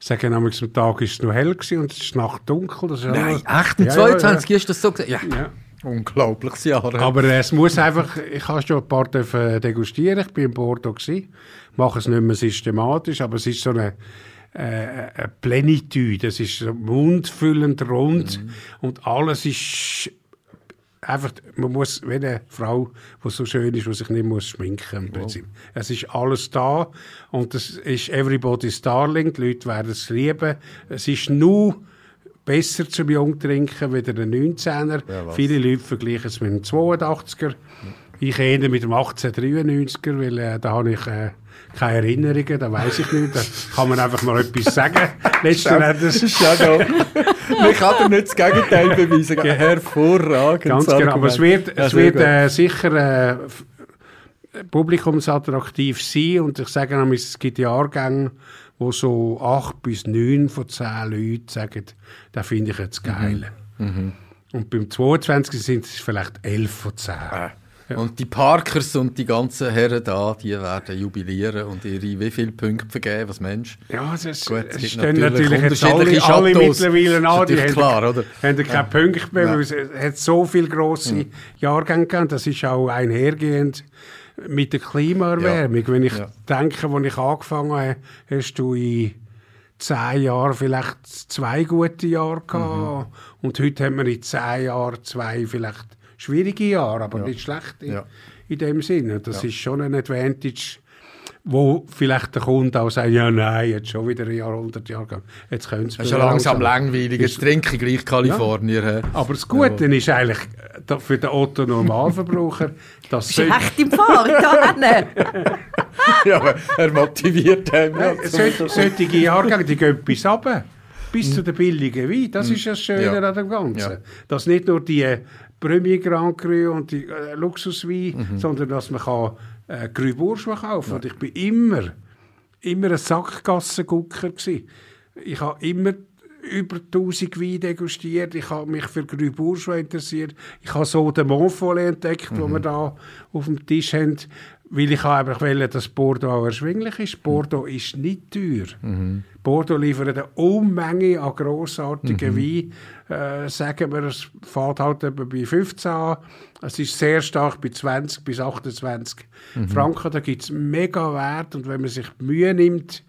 sagen am Tag ist es noch hell gewesen und es ist Nacht dunkel. Das ist Nein, echt? Ja, ja, 22 ist das so? Ja. Ja, ja. Unglaubliches Jahr. Aber äh, es muss einfach, ich habe schon ein paar dürfen degustieren, ich bin in Bordeaux gewesen, mache es nicht mehr systematisch, aber es ist so eine, äh, eine Plenitude, es ist so mundfüllend rund und alles ist einfach, man muss, wie eine Frau, die so schön ist, die sich nicht muss schminken im Prinzip. Es ist alles da und es ist everybody's darling, die Leute werden es lieben. Es ist nur besser zum Jungtrinken wie der 19er. Viele Leute vergleichen es mit dem 82er. Ich eher mit dem 1893er, weil äh, da habe ich äh, keine Erinnerungen, da weiß ich nicht. Da kann man einfach mal etwas sagen. Letzten Endes. Man kann dir nicht das Gegenteil beweisen. Hervorragend. Ganz genau. Aber es wird, Ja, es wird äh, sicher äh, publikumsattraktiv sein. Und ich sage nämlich, es gibt Jahrgänge, wo so acht bis neun von zehn Leuten sagen, das finde ich jetzt geil. Mhm. Und beim 22 sind es vielleicht elf von zehn. Und die Parkers und die ganzen Herren da, die werden jubilieren und ihre wie viele Punkte vergeben, was Mensch? Ja, es, ist, Gut, es es stehen natürlich natürlich jetzt alle, alle mittlerweile an. Die haben, klar, oder? haben keine Punkte mehr, Ja. weil es hat so viele grosse Jahrgänge gegeben. Das ist auch einhergehend mit der Klimaerwärmung. Wenn ich Ja. denke, als ich angefangen habe, hast du in zehn Jahren vielleicht zwei gute Jahre gehabt. Und heute haben wir in zehn Jahren zwei vielleicht schwierige Jahre, aber nicht schlecht in, Ja. in dem Sinne. Das ist schon ein Advantage, wo vielleicht der Kunde auch sagt, ja nein, jetzt schon wieder ein Jahrhundertjahrgang. Jetzt können sie Das ist ja langsam langweilig. Jetzt trinke ich gleich Kalifornier. Aber das Gute ist eigentlich für den Otto Normalverbraucher, dass Bist echt im Fahrt ja, aber er motiviert einen. Ja, Nein, sol- solche Jahrgänge, die gehen bis runter, bis zu den billigen Wein. Das ist das Schöne Ja. an dem Ganzen. Ja. Dass nicht nur die Premier Grand Cru und die äh, Luxuswein, Mhm. sondern dass man kann, äh, Cru Bourgeois kaufen Und ich bin immer, immer ein Sackgassengucker gewesen. Ich habe immer über 1000 Weine degustiert. Ich habe mich für Grü Bourgeois interessiert. Ich habe so den Montfollet entdeckt, mhm. wo wir da auf dem Tisch haben. Weil ich einfach wollte, dass Bordeaux erschwinglich ist. Bordeaux ist nicht teuer. Mhm. Bordeaux liefert eine Unmenge an grossartigen mhm. Weinen. Äh, sagen wir, es fährt halt bei 15 an. Es ist sehr stark bei 20 bis 28 mhm. Franken. Da gibt es mega Wert. Und wenn man sich Mühe nimmt,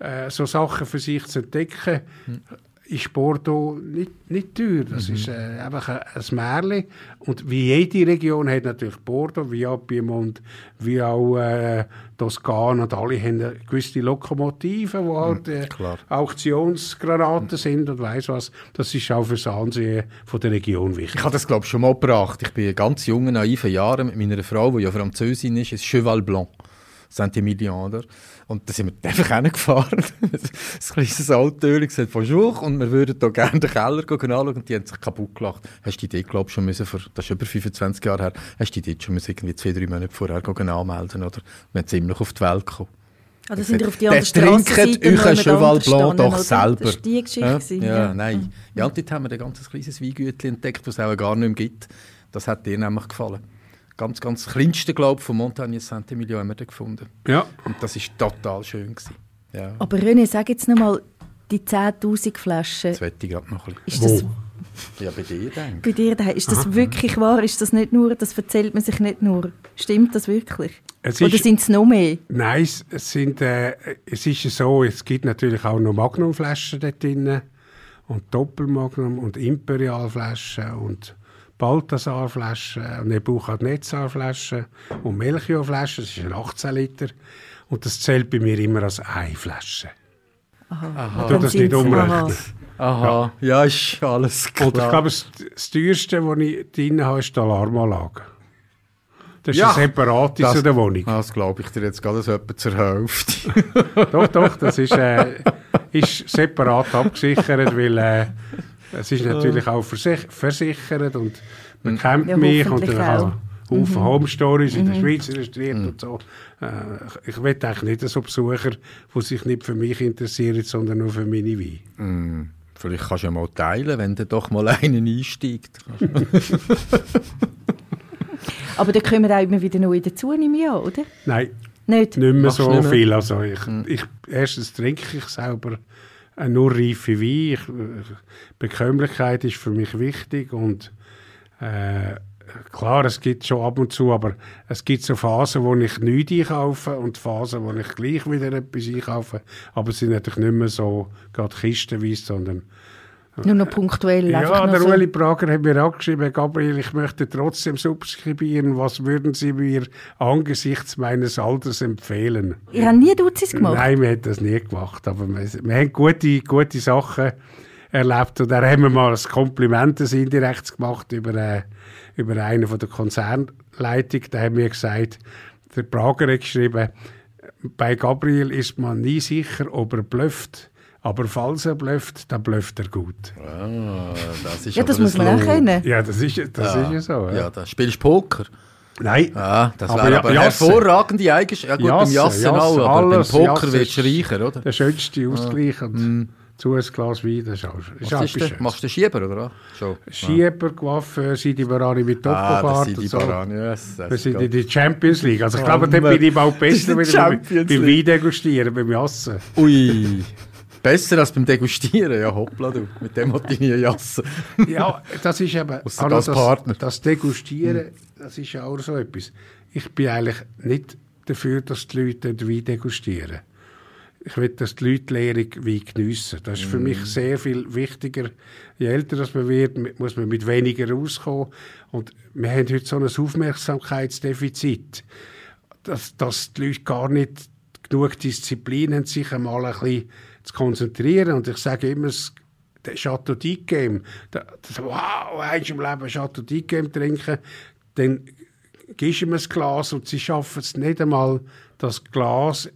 äh, so Sachen für sich zu entdecken, mhm ist Bordeaux nicht, nicht teuer. Das mhm. ist äh, einfach ein, ein Märchen. Und wie jede Region hat natürlich Bordeaux, wie auch Piemont, wie auch äh, Toskana und alle haben gewisse Lokomotiven, die halt äh, Auktionsgranaten sind und weiss was. Das ist auch für das Ansehen von der Region wichtig. Ich habe das, glaube ich, schon mal gebracht. Ich bin ganz jungen, naiven Jahren mit meiner Frau, die ja Französin ist, ist Cheval Blanc. Saint-Emilion, oder? Und da sind wir einfach hingefahren. ein kleines Auto, gesagt, bonjour, und wir würden hier gerne den Keller anschauen, und die haben sich kaputt gelacht. Hast du die Idee, glaube schon müssen, vor, das ist über 25 Jahre her, hast du die Idee schon müssen irgendwie zwei, drei Monate vorher anmelden, oder? Wir sind ziemlich auf die Welt gekommen. Ah, das sind auf die andere Strassenseite, euch ein Cheval Blanc doch selber. Das war die Geschichte. Ja, ja, nein. Ja, und dort haben wir ein ganz kleines Weingütchen entdeckt, das es auch gar nicht mehr gibt. Das hat dir nämlich gefallen ganz, ganz kleinste, glaube ich, von Montagne Saint-Emilion haben wir da gefunden. Ja. Und das war total schön. Gewesen. Ja. Aber René, sag jetzt noch mal, die 10'000 Flaschen... Das wette ich gerade noch ein bisschen. Ist das, ja, bei dir daheim. Bei dir daheim. Ist das Aha. wirklich wahr? Ist das nicht nur, das erzählt man sich nicht nur? Stimmt das wirklich? Es Oder sind es noch mehr? Nein, es, sind, äh, es ist so, es gibt natürlich auch noch Magnumflaschen dort drin und Doppelmagnum und Imperialflaschen und Balthasar-Flaschen, Nebuchadnezzar-Flaschen und Melchior-Flaschen. Das ist ein 18 Liter. Und das zählt bei mir immer als eine Flasche. Aha. Aha. Ich das nicht umrechnen. Aha, ja. ja, ist alles klar. Und ich glaube, das, das teuerste, was ich drin habe, ist die Alarmanlage. Das ist ja, ein separates das, in der Wohnung. Das glaube ich dir jetzt gerade so etwa zur Hälfte. doch, doch, das ist, äh, ist separat abgesichert, weil äh, es ist natürlich auch versich versichert und man kennt ja, mich und dann auch Haufen mhm. Home Stories in der mhm. Schweiz illustriert mhm. und so. Äh, ich will eigentlich nicht so Besucher, die sich nicht für mich interessieren, sondern nur für meine Weine. Mhm. Vielleicht kannst du ja mal teilen, wenn du doch mal einen einsteigt. Aber da kommen auch immer wieder neue dazu, nehme ich an, oder? Nein, nicht, nicht mehr so nicht mehr? viel. Also ich, mhm. ich, erstens trinke ich selber äh, nur reife Wein. Äh, Bekömmlichkeit ist für mich wichtig und äh, klar, es gibt schon ab und zu, aber es gibt so Phasen, wo ich nichts einkaufe und Phasen, wo ich gleich wieder etwas einkaufe. Aber es sind natürlich nicht mehr so gerade kistenweise, sondern nur noch punktuell. Ja, der so. Ueli Prager hat mir angeschrieben, Gabriel, ich möchte trotzdem subskribieren. Was würden Sie mir angesichts meines Alters empfehlen? Ihr habt nie Duzis gemacht? Nein, wir haben das nie gemacht. Aber wir, wir haben gute, gute Sachen erlebt. Und da haben wir mal ein Kompliment indirekt gemacht über, äh, über einen von der Konzernleitung. Da haben wir gesagt, der Prager hat geschrieben, bei Gabriel ist man nie sicher, ob er blufft aber falls er blufft, dann blufft er gut. Ah, das ist ja, das muss man auch kennen. Ja, das ist, das ja. ist ja so. Ja. ja, da spielst du Poker. Nein. Ah, das aber, wäre aber ja, hervorragende Eigenschaften. Ja gut, Jasse, beim Jassen Jasse, auch, aber alles, beim Poker wird es reicher, oder? Der schönste Ausgleich. Ah. Und mm. zu ein Glas Wein, das ist auch, ist Was ist das? Machst du Schieber, oder? So. Schieber, Coiffeur, Sidi Barani mit Doppelbart. Ah, Sidi so. Barani, yes, Wir sind in der Champions League. Also ich glaube, oh, da bin ich auch besser beim Wein degustieren, beim Jassen. Ui. Besser als beim Degustieren, ja hoppla du, mit dem hat ich nie jassen. ja, das ist eben, also das, Partner. das Degustieren, das ist ja auch so etwas. Ich bin eigentlich nicht dafür, dass die Leute den Wein degustieren. Ich will, dass die Leute Lehrung Wein geniessen. Das ist für mich sehr viel wichtiger. Je älter man wird, muss man mit weniger rauskommen. Und wir haben heute so ein Aufmerksamkeitsdefizit, dass, dass die Leute gar nicht genug Disziplin haben, sich einmal ein bisschen zu konzentrieren. Und ich sage immer, das Chateau d'Yquem, das, wow, eins im Leben Chateau d'Yquem trinken, dann gibst du ihm ein Glas und sie schaffen es nicht einmal, das Glas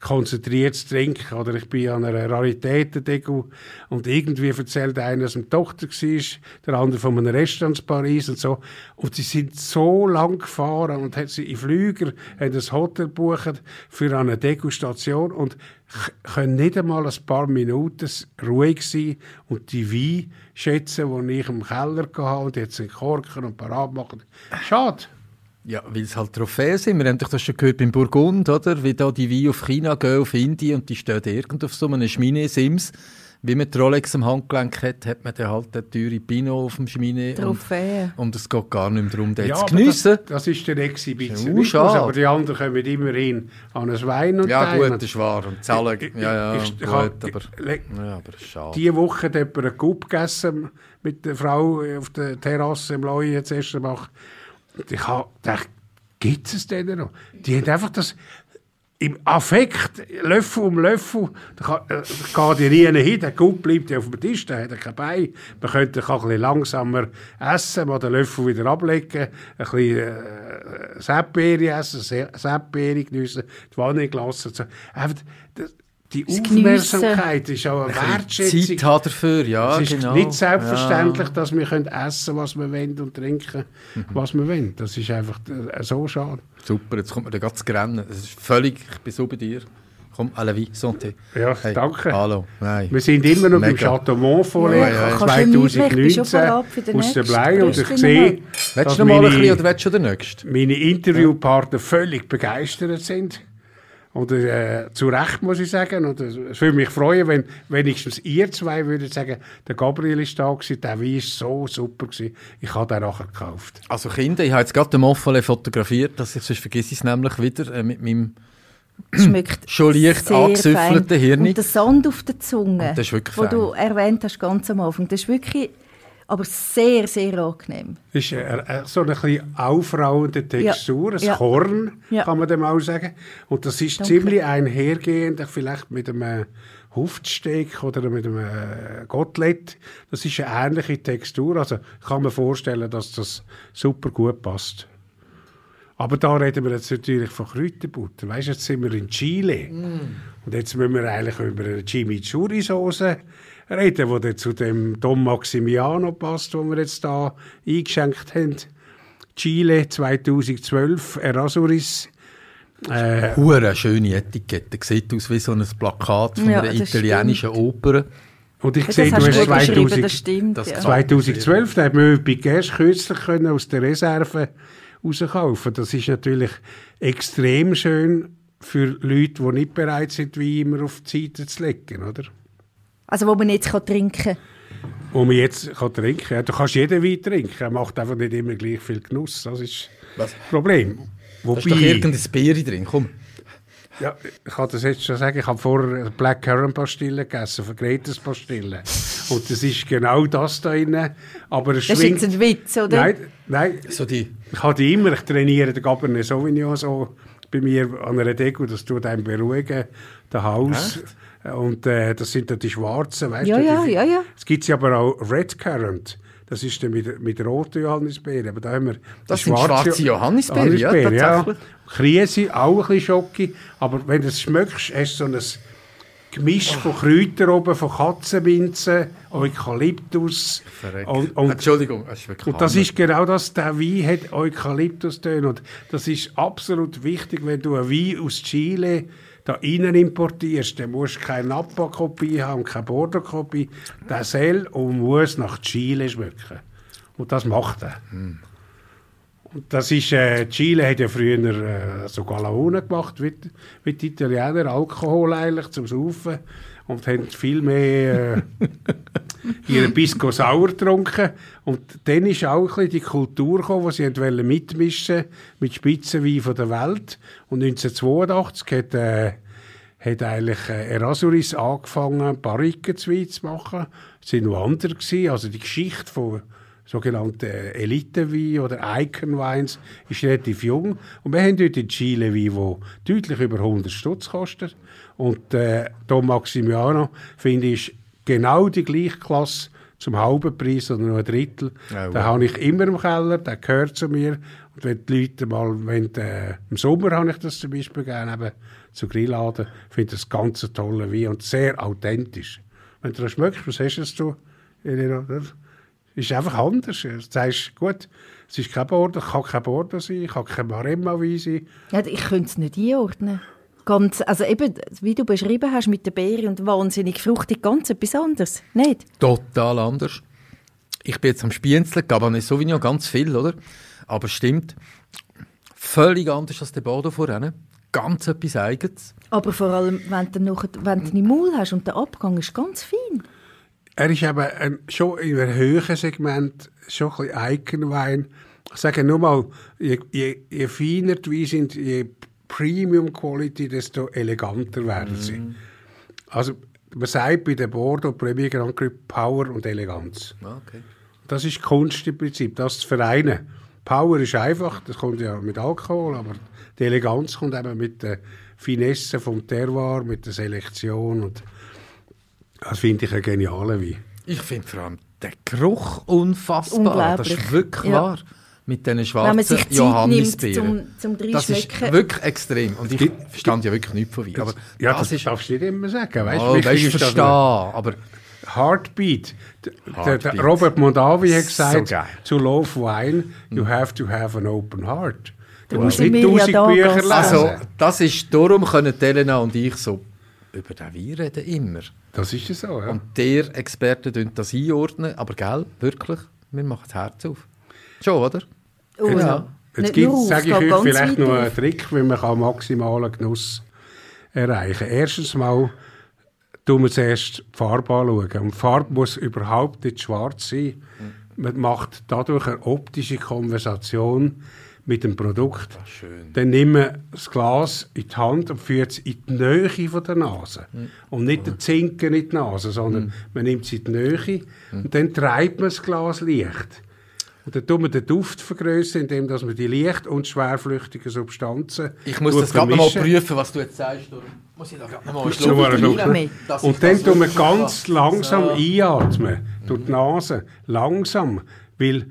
konzentriert zu trinken. Oder ich bin an einer Raritätendeko und irgendwie erzählt einer, dass eine Tochter war, der andere von einem Restaurant in Paris und so. Und sie sind so lang gefahren und haben sie in Flüger haben ein Hotel gebucht für eine Degustation und können nicht einmal ein paar Minuten ruhig sein und die Wein schätzen, die ich im Keller hatte und jetzt in Korken und parat machen. Schade. Ja, weil es halt Trophäen sind. Wir haben doch das schon gehört beim Burgund, oder? Wie da die Weine auf China gehen, auf Indien und die stehen irgendwo auf so einem Schmine-Sims. Wie man die Rolex am Handgelenk hat, hat man dann halt den teure Pinot auf dem Schmine. Trophäen. Und, und es geht gar nicht mehr darum, den Ja, zu geniessen. Das, das ist der Exhibitionismus, Ja, schade. aber die anderen kommen immerhin an ein Wein und Ja, teilen. gut, das ist wahr. Und zahlen, Ich- ja, ja, ich- gut, hab- aber... Ja, aber schade. Diese Woche hat jemand einen Coup gegessen mit der Frau auf der Terrasse im Leuen jetzt Estermach. Und ich gedacht, gibt es denn noch? Die haben einfach das im Affekt, Löffel um Löffel, da äh, geht die nie hin, der Coup bleibt auf dem Tisch, der hat ja kein Bein. Man könnte kann ein bisschen langsamer essen, mal den Löffel wieder ablegen, ein bisschen äh, Seppbeere essen, Se- Seppbeere geniessen, die Vanilleglas und so. Einfach, das, die Das Aufmerksamkeit ist auch eine Zeit Wertschätzung. hat dafür, ja, Es ist genau. nicht selbstverständlich, dass wir können essen was wir wollen und trinken, was wir wollen. Das ist einfach äh, so schade. Super, jetzt kommt mir der ganze Grennen. Das ist völlig, ich bin so bei dir. Komm, à la vie, santé. Ja, danke. Hallo, nein. Wir sind immer noch beim. Chateau Montfollet Ja, ja, ja. Kannst du mir mitnehmen? Ich bin schon 2019 bereit für den aus der nächsten Blei und ich sehe. Willst dass du noch mal ein bisschen oder willst du den nächsten? meine Interviewpartner völlig begeistert sind. Und äh, zu Recht, muss ich sagen. Und äh, es würde mich freuen, wenn wenigstens ihr zwei würdet sagen, der Gabriel ist da gewesen, der Wein ist so super gewesen. Ich habe den nachher gekauft. Also Kinder, ich habe jetzt gerade den Montfollet fotografiert, dass ich, sonst vergesse ich es nämlich wieder äh, mit meinem... Schmeckt Schon leicht sehr angesüffelte fein. Hirn. Und der Sand auf der Zunge, das fein. du erwähnt hast ganz am Anfang, das ist wirklich, aber sehr, sehr angenehm. Das ist äh, äh, so eine bisschen aufrauende Textur, ein Ja. Korn, Ja. kann man dem auch sagen. Und das ist Danke. ziemlich einhergehend, vielleicht mit einem Huftsteak oder mit einem äh, Gottlet. Das ist eine ähnliche Textur. Also ich kann mir vorstellen, dass das super gut passt. Aber da reden wir jetzt natürlich von Kräuterbutter. Weißt du, jetzt sind wir in Chile. Und jetzt müssen wir eigentlich über eine Chimichurri-Soße reden, die zu dem Don Maximiano passt, den wir jetzt da eingeschenkt haben. Chile 2012, Erasuris. Äh, Hure schöne Etikette. Sieht aus wie so ein Plakat von Ja, einer italienischen Oper. und ich Das sehe, du hast hast du gut beschrieben, 2000, das stimmt. das ja. 2012, da hat man bei Gerst kürzlich können aus der Reserve rauskaufen. Das ist natürlich extrem schön für Leute, die nicht bereit sind, wie immer auf die Seite zu legen, oder? Also wo man jetzt kann trinken kann. Wo man jetzt kann trinken kann. Ja, du kannst jeden Wein trinken, er macht einfach nicht immer gleich viel Genuss. Das ist Was? das Problem. Da ist doch Wobei, irgendein Bier drin, komm. ja, ich kann das jetzt schon sagen, ich habe vorher eine Black Currant Pastille gegessen, von Gretes Pastille. Und das ist genau das da drin. Aber es Das ist schwingt... jetzt ein Witz, oder? Nein, nein, So die... ich habe die immer, ich trainiere den Cabernet Sauvignon so bei mir an einer Deko, das tut einem beruhigen, das Haus. Und äh, das sind dann die schwarzen, weißt Ja, du? ja, die, ja, ja. Es gibt aber auch Red Currant. Das ist dann mit, mit roten Johannisbeeren. Aber da haben wir Das sind schwarze Johannisbeeren, ja, Johannisbeeren, ja. tatsächlich. Krise, auch ein bisschen Schocke. Aber wenn du es schmeckst, hast du so ein Gemisch von Kräutern oben, von Katzenminzen, Eukalyptus. Und, und Entschuldigung, das ist und das ist genau das, der Wein hat Eukalyptustöne und das ist absolut wichtig, wenn du einen Wein aus Chile da innen importierst, dann musst du keine Napa-Kopie haben, keine Bordeaux-Kopie. Der soll und muss nach Chile schmecken. Und das macht er. Und das ist, äh, Chile hat ja früher äh, so Galaone gemacht, wie, wie die Italiener, Alkohol eigentlich zum Saufen und haben viel mehr äh, ihren Pisco Sauer getrunken. Und dann ist auch ein bisschen die Kultur gekommen, die sie wollen mitmischen mit Spitzenwein von der Welt. Und 1982 hat, äh, hat eigentlich äh, Erasuris angefangen, Barrikenzwein zu machen. Es waren noch andere. Also die Geschichte von sogenannten äh, Elitenwein oder Icon Wines ist relativ jung. Und wir haben dort in Chile Wein, der deutlich über 100 Stutz kostet. Und äh, Don Maximiano, finde ich, ist genau die gleiche Klasse zum halben Preis oder nur ein Drittel. Den wow. habe ich immer im Keller, der gehört zu mir. Und wenn die Leute mal, wenn, äh, im Sommer habe ich das zum Beispiel gerne, eben zu Grilladen. Ich finde das ganz ein toller Wein und sehr authentisch. Wenn du das schmeckst, was hast du, Elena? Das ist einfach anders. Du sagst, gut, es ist kein Bordeaux, kann kein Bordeaux sein, kann kein Maremma-Wein sein. Ja, ich könnte es nicht einordnen. Ganz, also eben, wie du beschrieben hast mit der Beere und wahnsinnig fruchtig, ganz etwas anderes, nicht? Total anders. Ich bin jetzt am Spienzeln, Cabernet Sauvignon, ganz viel, oder? Aber stimmt, völlig anders als der Bordeaux vorhin. Ganz etwas Eigenes. Aber vor allem, wenn du, noch, wenn du Maul hast und der Abgang ist ganz fein. Er ist eben ein, schon in einem höheren Segment schon ein bisschen Eigenwein. Ich sage nur mal, je, je, je feiner die Weine sind, je Premium Quality, desto eleganter werden sie. Mhm. Also man sagt bei den Bordeaux Premier Grand Cru Power und Eleganz. Ah, Okay. Das ist Kunst im Prinzip, das zu vereinen. Power ist einfach, das kommt ja mit Alkohol, aber die Eleganz kommt eben mit der Finesse vom Terroir, mit der Selektion und das finde ich ein genialer Wein. Ich finde vor allem den Geruch unfassbar. Das ist wirklich Ja. wahr. Mit diesen schwarzen Johannisbeeren. zum, zum Das ist wirklich extrem. Und ich verstand ja wirklich nichts von Wein. Aber ja, das, das, ist... darfst du nicht immer sagen. Weißt, Oh, weißt, ich verstehe, aber Heartbeat. Heartbeat. der Robert Mondavi hat So gesagt, geil. to love wine, you have to have an open heart. Du Da musst nicht tausend Bücher ganz lesen. Also, das ist, darum können Elena und ich so über den Wein reden, immer. das ist ja so, ja. Und der Experte tun das einordnen, aber gell, wirklich, wir machen das Herz auf. Schon, oder? Oh, Jetzt, ja. jetzt auf, sage ich es euch vielleicht noch einen Trick, wie man kann maximalen Genuss erreichen kann. Erstens mal tun wir zuerst die Farbe anschauen. Und die Farbe muss überhaupt nicht schwarz sein. Man macht dadurch eine optische Konversation mit dem Produkt. schön. Dann nimmt man das Glas in die Hand und führt es in die Nähe von der Nase. Und nicht den Zinken in die Nase, sondern man nimmt es in die Nähe und dann treibt man das Glas leicht. Und dann tut man den Duft vergrößern, indem dass man die leicht und schwerflüchtigen Substanzen Ich muss das gerade mal prüfen, was du jetzt sagst. Muss ich da gerade noch mal einen Schon mal einen Schluck Schluck. trinken, dass ich Und dann tun wir ganz kann. langsam So. einatmen, durch die Nase, langsam, weil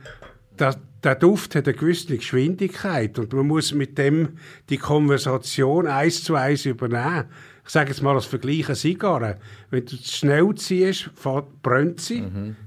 das, der Duft hat eine gewisse Geschwindigkeit und man muss mit dem die Konversation eins zu eins übernehmen. Ich sage jetzt mal als Vergleich eine Zigarre. Wenn du zu schnell ziehst, brennt sie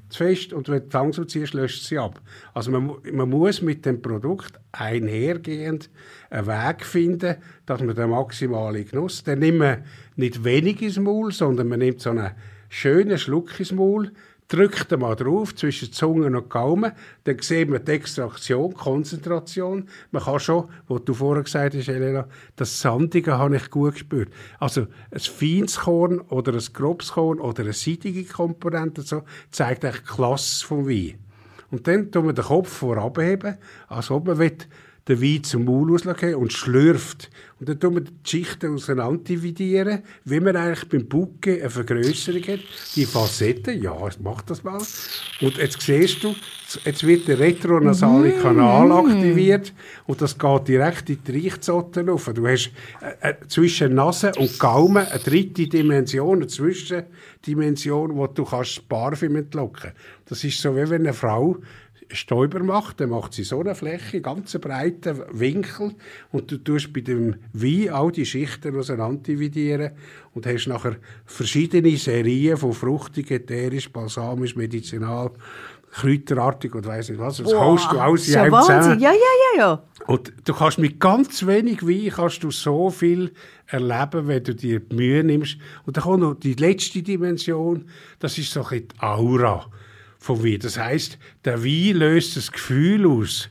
zu fest und wenn du langsam ziehst, löscht sie ab. Also man, man muss mit dem Produkt einhergehend einen Weg finden, dass man den maximalen Genuss, dann nimmt man nicht wenig ins Maul, sondern man nimmt so einen schönen Schluck ins Maul, drückt mal drauf, zwischen Zunge und Gaumen, dann sieht man die Extraktion, Konzentration. Man kann schon, was du vorher gesagt hast, Elena, das Sandige habe ich gut gespürt. Also ein feines Korn oder ein grobes Korn oder eine seidige Komponente so, zeigt eigentlich die Klasse vom Wein. Und dann tun wir den Kopf vorabheben, als ob man will, den Wein zum Maul rauslassen und schlürft. Und dann tun wir die Schichten auseinander dividieren, wie man eigentlich beim Bucke eine Vergrößerung hat. Die Facetten, ja, es macht das mal. Und jetzt siehst du, jetzt wird der retronasale Kanal aktiviert und das geht direkt in die Reichzotten rauf. Du hast äh, äh, zwischen Nase und Gaumen eine dritte Dimension, eine Zwischendimension, wo du kannst Parfüm entlocken. Das ist so, wie wenn eine Frau Stäuber macht, dann macht sie so eine Fläche, ganz breiten Winkel und du tust bei dem Wein all die Schichten auseinander dividieren und hast nachher verschiedene Serien von fruchtig, ätherisch, balsamisch, medizinal, kräuterartig und weiss nicht was. Das holst du alles in ja einem Wahnsinn. zusammen. Ja, ja, ja, ja. Und du kannst mit ganz wenig Wein kannst du so viel erleben, wenn du dir die Mühe nimmst. Und dann kommt noch die letzte Dimension, das ist so ein die Aura vom Wein. Das heißt, der Wein löst das Gefühl aus.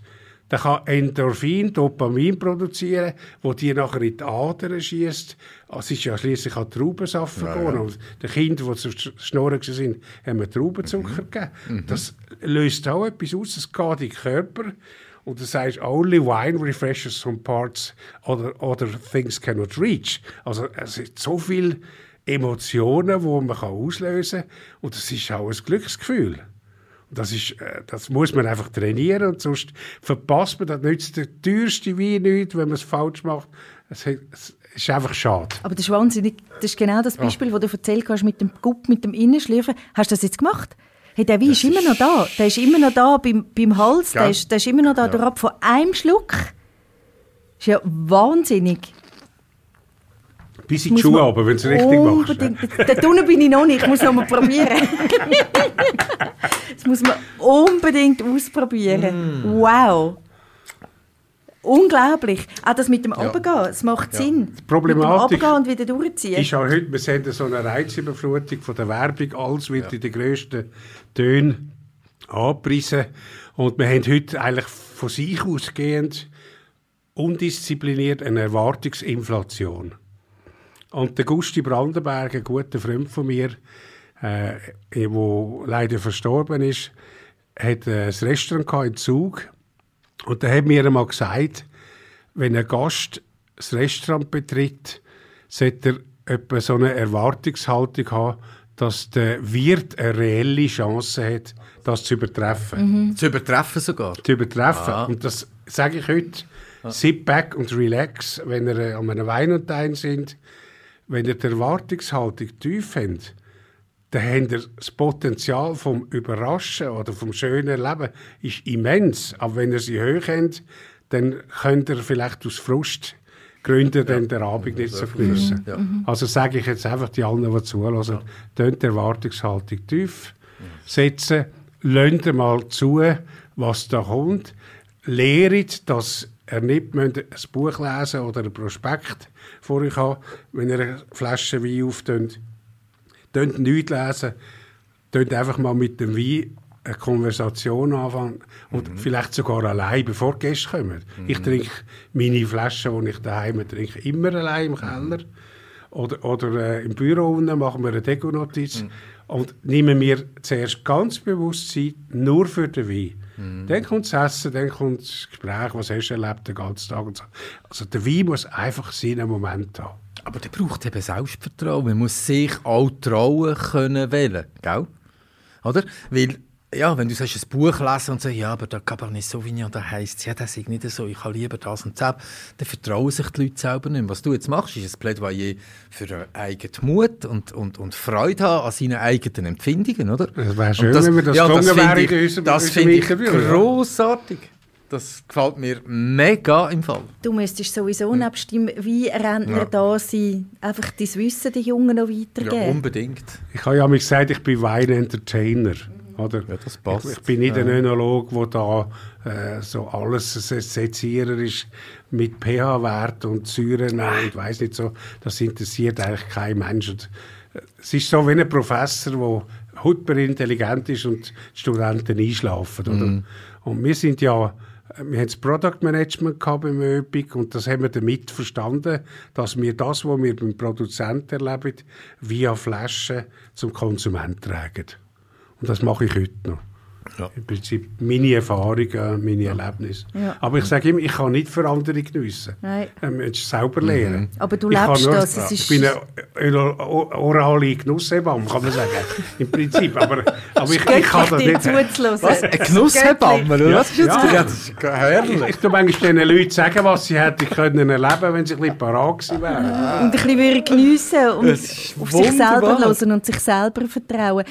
Der kann Endorphin, Dopamin produzieren, wo die nachher in die Adern schießt. Es ist ja schließlich auch Traubensaft vergoren. Und den Kindern, die zu schnorren sind, haben wir Traubenzucker gegeben. Das löst auch etwas aus. Es geht in den Körper. Und das heißt, only wine refreshes some parts other, other things cannot reach. Also es sind so viele Emotionen, die man auslösen kann. Und das ist auch ein Glücksgefühl. Das, ist, äh, das muss man einfach trainieren und sonst verpasst man, das nützt der teuerste Wein nicht, wenn man es falsch macht. Es, es ist einfach schade. Aber das ist wahnsinnig. Das ist genau das Beispiel, das du erzählt hast mit dem Gupp, mit dem Innenschlürfen. Hast du das jetzt gemacht? Hey, der Wein ist immer noch da. Der ist immer noch da beim, beim Hals. Ja. Der, ist, der ist immer noch da. Ja. Ja. Von einem Schluck. Das ist ja wahnsinnig. Bis in die Schuhe aber, wenn du es richtig machst. Ne? Da unten bin ich noch nicht, ich muss noch mal probieren. das muss man unbedingt ausprobieren. Mm. Wow. Unglaublich. Auch das mit dem ja. Runtergehen, es macht ja. Sinn. Die Problematik mit dem und wieder durchziehen. ist auch heute, wir sehen so eine Reizüberflutung von der Werbung, alles wird ja. in den grössten Tönen angepriesen. Und wir haben heute eigentlich von sich ausgehend undiszipliniert eine Erwartungsinflation. Und der Gusti Brandenberg, ein guter Freund von mir, äh, der leider verstorben ist, hat ein Restaurant im Zug und der hat mir einmal gesagt, wenn ein Gast das Restaurant betritt, sollte er etwa so eine Erwartungshaltung haben, dass der Wirt eine reelle Chance hat, das zu übertreffen. Mhm. Zu übertreffen sogar? Zu übertreffen. Ah. Und das sage ich heute. Ah. Sit back und relax, wenn ihr äh, an einem Wein sind. Wenn ihr die Erwartungshaltung tief habt, dann habt ihr das Potenzial vom Überraschen oder vom schönen Erleben ist immens. Aber wenn ihr sie hoch habt, dann könnt ihr vielleicht aus Frust Gründe ja. dann den Abend nicht so geniessen. Ja. Also sage ich jetzt einfach die allen, die zuhören, ja. die Erwartungshaltung tief setzen, lasst mal zu, was da kommt, lehrt, dass er nicht ein Buch lesen oder ein Prospekt vor euch haben, wenn ihr eine Flasche Wein auftönt. Tönt nichts lesen, tönt einfach mal mit dem Wein eine Konversation anfangen und mhm. vielleicht sogar allein, bevor die Gäste kommen. Mhm. Ich trinke meine Flaschen, die ich daheim trinke, immer allein im Keller. Mhm. Oder, oder äh, im Büro unten machen wir eine Dekonotiz mhm. und nehmen mir zuerst ganz bewusst Zeit nur für den Wein. Mhm. Dann kommt das Essen, dann kommt das Gespräch, was hast du erlebt den ganzen Tag. Und so. Also der Wein muss einfach seinen Moment haben. Aber der braucht eben Selbstvertrauen. Man muss sich auch trauen können wählen, gell? Oder? Weil ja, wenn du sagst, ein Buch lesen und sagst, ja, aber der Cabernet Sauvignon, da heisst ja, das ist nicht so, ich habe lieber das und das, dann vertrauen sich die Leute selber nicht mehr. Was du jetzt machst, ist ein Plädoyer für eigenen Mut und, und, und Freude haben an seinen eigenen Empfindungen, oder? Das wäre schön, das, wenn wir das ja, gelungen wäre in unserem Das finde ich grossartig. Das gefällt mir mega im Fall. Du müsstest sowieso nebst dem Weinrentner ja. da sein, einfach dein Wissen den Jungen noch weitergeben. Ja, unbedingt. Ich habe ja mich gesagt, ich bin Wein-Entertainer. Oder? Ja, das passt. Ich, ich bin nicht ja. ein Önolog, der da äh, so alles Sezierer ist mit pH-Wert und Säuren und ich weiß nicht so. Das interessiert eigentlich kein Mensch. Und, äh, es ist so wie ein Professor, der hyper intelligent ist und die Studenten einschlafen. Oder? Mm. Und wir sind ja wir haben das Product Management beim ÖPIC und das haben wir damit verstanden, dass wir das, was wir beim Produzenten erleben, via Flaschen zum Konsument tragen. Und das mache ich heute noch. Ja. Im Prinzip meine Erfahrungen, meine ja. Erlebnisse. Ja. Aber ich sage immer, ich kann nicht für andere geniessen. Nein. Ähm, ich selber lernen. Mhm. Aber du lebst nur, das. Ich bin eine orale Genusshebamme, kann man sagen. Im Prinzip. Aber, aber ich, ich kann das nicht. Was? Eine Genusshebamme? Ja. Was ist jetzt ja. das ist herrlich. Ich, ich tue manchmal den Leuten sagen, was sie hätten können erleben, wenn sie ein bisschen parat gewesen wären. Und ein bisschen geniessen und auf sich selber hören und sich selber vertrauen.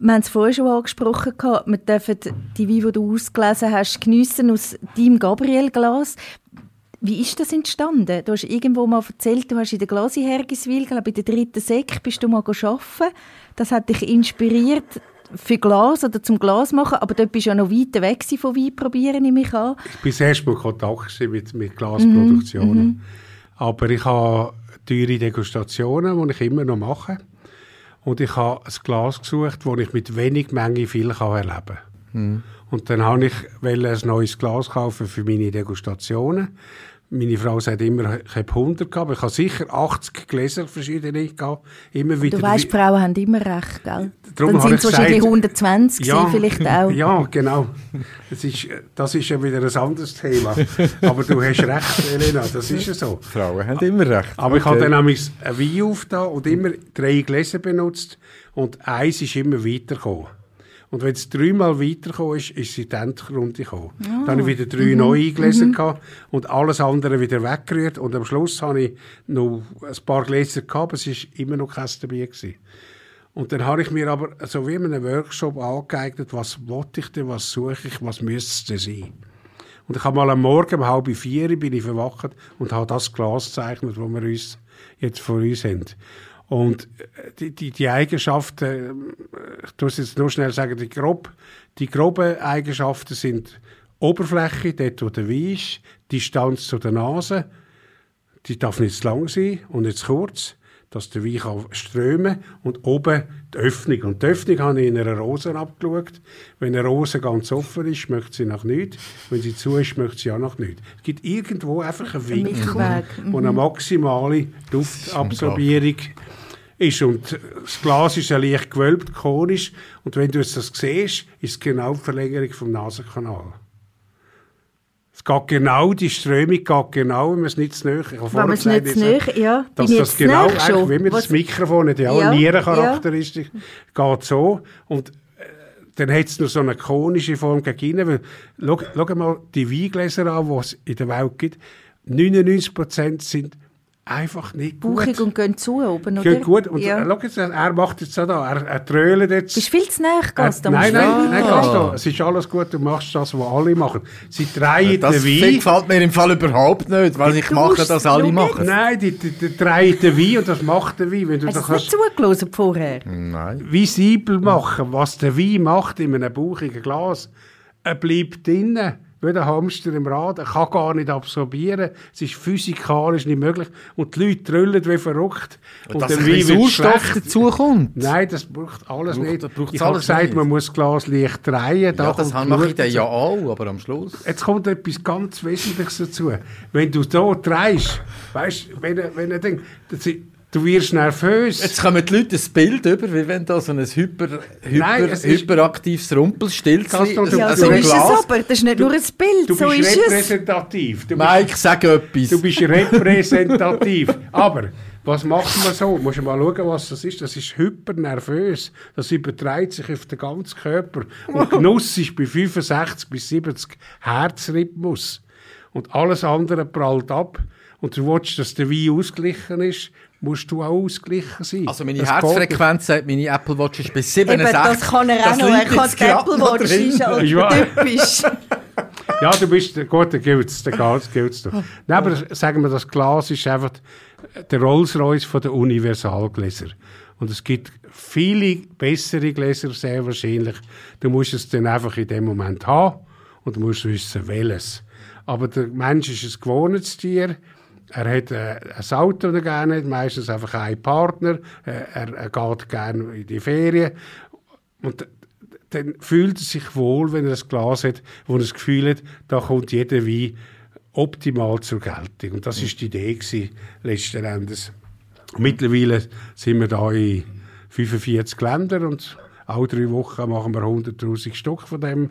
Wir haben es vorhin schon angesprochen, wir dürfen die Weine, die du ausgelesen hast, geniessen aus deinem Gabriel-Glas. Wie ist das entstanden? Du hast irgendwo mal erzählt, du hast in der Glasi Hergiswil, glaube ich, in der dritten Sek, bist du mal arbeiten. Das hat dich inspiriert für Glas oder zum Glas machen, aber dort bist du ja noch weit weg von Wein probieren, nehme ich an. Ich bin erst mal Kontakt mit, mit Glasproduktionen. Mm -hmm. Aber ich habe teure Degustationen, die ich immer noch mache. Und ich habe ein Glas gesucht, wo ich mit wenig Menge viel kann erleben kann. Mhm. Und dann habe ich ein neues Glas kaufen für meine Degustationen. Meine Frau sagt immer, ich habe 100 gehabt, aber ich habe sicher 80 Gläser verschiedene gehabt. Immer wieder du weißt, Frauen haben immer recht, gell? Darum Dann sind es wahrscheinlich 120 ja, vielleicht auch. Ja, genau. Das ist, das ist ja wieder ein anderes Thema. aber du hast recht, Elena, das ist ja so. Frauen haben immer recht. Aber okay. ich habe dann nämlich ein Wein aufgetan und immer drei Gläser benutzt und eins ist immer weitergekommen. Und wenn es dreimal weitergekommen ist, ist sie in die Endrunde gekommen. Oh. Dann habe ich wieder drei mhm. neue Gläser mhm. und alles andere wieder weggerührt. Und am Schluss habe ich noch ein paar Gläser gehabt, aber es war immer noch keins dabei. Gewesen. Und dann habe ich mir aber so wie in einem Workshop angeeignet, was wollte ich denn, was suche ich, was müsste es sein. Und ich habe mal am Morgen um halb vier bin ich verwacht und habe das Glas gezeichnet, das wir uns jetzt vor uns haben. Und äh, die, die, die Eigenschaften, äh, ich muss jetzt nur schnell sagen, die, grob, die groben Eigenschaften sind Oberfläche, dort wo der Wein ist, Distanz zu der Nase, die darf nicht zu lang sein und nicht zu kurz, dass der Wein kann strömen und oben die Öffnung. Und die Öffnung habe ich in einer Rose abgeschaut. Wenn eine Rose ganz offen ist, schmeckt sie nach nichts. Wenn sie zu ist, schmeckt sie auch nach nichts. Es gibt irgendwo einfach einen Winkel, wo eine maximale Duftabsorbierung ist. Und das Glas ist ja leicht gewölbt, konisch. Und wenn du jetzt das siehst, ist es genau die Verlängerung vom Nasenkanal. Es geht genau, die Strömung geht genau, wenn man es nicht zu nahe, ich habe man es gesagt, nicht zu nahe, ja, dass das genau, schon? wie man Was- das Mikrofon hat ja Ja, Nierencharakteristik, geht so. Und äh, dann hat es noch so eine konische Form gegen innen, weil, schau, schau mal die Weingläser an, die es in der Welt gibt. 99% sind einfach nicht gut. Bauchig und gehen zu oben, oder? Geht gut. Und ja. schau jetzt, er macht jetzt so da, er, er trölt jetzt. Bist viel zu nahe, Gast? Äh, nein, nein, nein, Gaston, es ist alles gut, du machst das, was alle machen. Sie drehen Das den Wein. gefällt mir im Fall überhaupt nicht, weil ich mache das alle machen. Nein, die, die, die drehen den Wein und das macht der Wein. Wenn du Hast du es nicht zugelassen vorher? Nein. visibel machen, was der Wein macht in einem bauchigen Glas, er bleibt drinnen. Wie der Hamster im Rad. Er kann gar nicht absorbieren. Es ist physikalisch nicht möglich. Und die Leute trüllen wie verrückt. Und Dass der ein Wein Sauerstoff dazukommt. Nein, das braucht alles Braucht- nicht. das braucht's ich habe alles gesagt, nicht. man muss das Glas leicht drehen. Da Ja, das kommt mache ich dann ja auch, aber am Schluss. Jetzt kommt etwas ganz Wesentliches dazu. Wenn du da drehst, weißt du, wenn, wenn er das ist- du wirst nervös. Jetzt kommen die Leute ein Bild über, wie wenn da so ein hyper, hyper, Nein, es ist- hyperaktives Rumpelstilzchen Gaston, du- Ja, Also so ein ist es Glas. aber. Das ist nicht nur ein Bild, du so bist ist es. repräsentativ. Du bist, Mike, sag etwas. du bist repräsentativ. Aber was macht man so? Musst du mal schauen, was das ist. Das ist hypernervös. Das überträgt sich auf den ganzen Körper. Und Genuss ist bei 65 bis 70 Herzrhythmus. Und alles andere prallt ab. Und du willst, dass der Wein ausgeglichen ist, musst du auch ausgeglichen sein. also meine Das Herzfrequenz sagt, meine Apple Watch ist bei Eben, 67. das kann er auch Das noch. Er kann die Apple Watch weiß. halt typisch. Ja, du bist, gut, dann gilt's, dann geht's, gilt's doch. Nein, aber sagen wir, das Glas ist einfach der Rolls-Royce von der Universalgläser. Und es gibt viele bessere Gläser, sehr wahrscheinlich. Du musst es dann einfach in dem Moment haben und du musst wissen, welches. Aber der Mensch ist ein gewohntes Tier. Er hat äh, ein Auto das er gerne hat, meistens einfach einen Partner. Äh, er, er geht gerne in die Ferien. Und dann fühlt er sich wohl, wenn er ein Glas hat, wo er das Gefühl hat, da kommt jeder Wein optimal zur Geltung. Und das ist die Idee gewesen, letzten Endes. Mittlerweile sind wir da in 45 Ländern und alle drei Wochen machen wir 100'000 Stück von dem.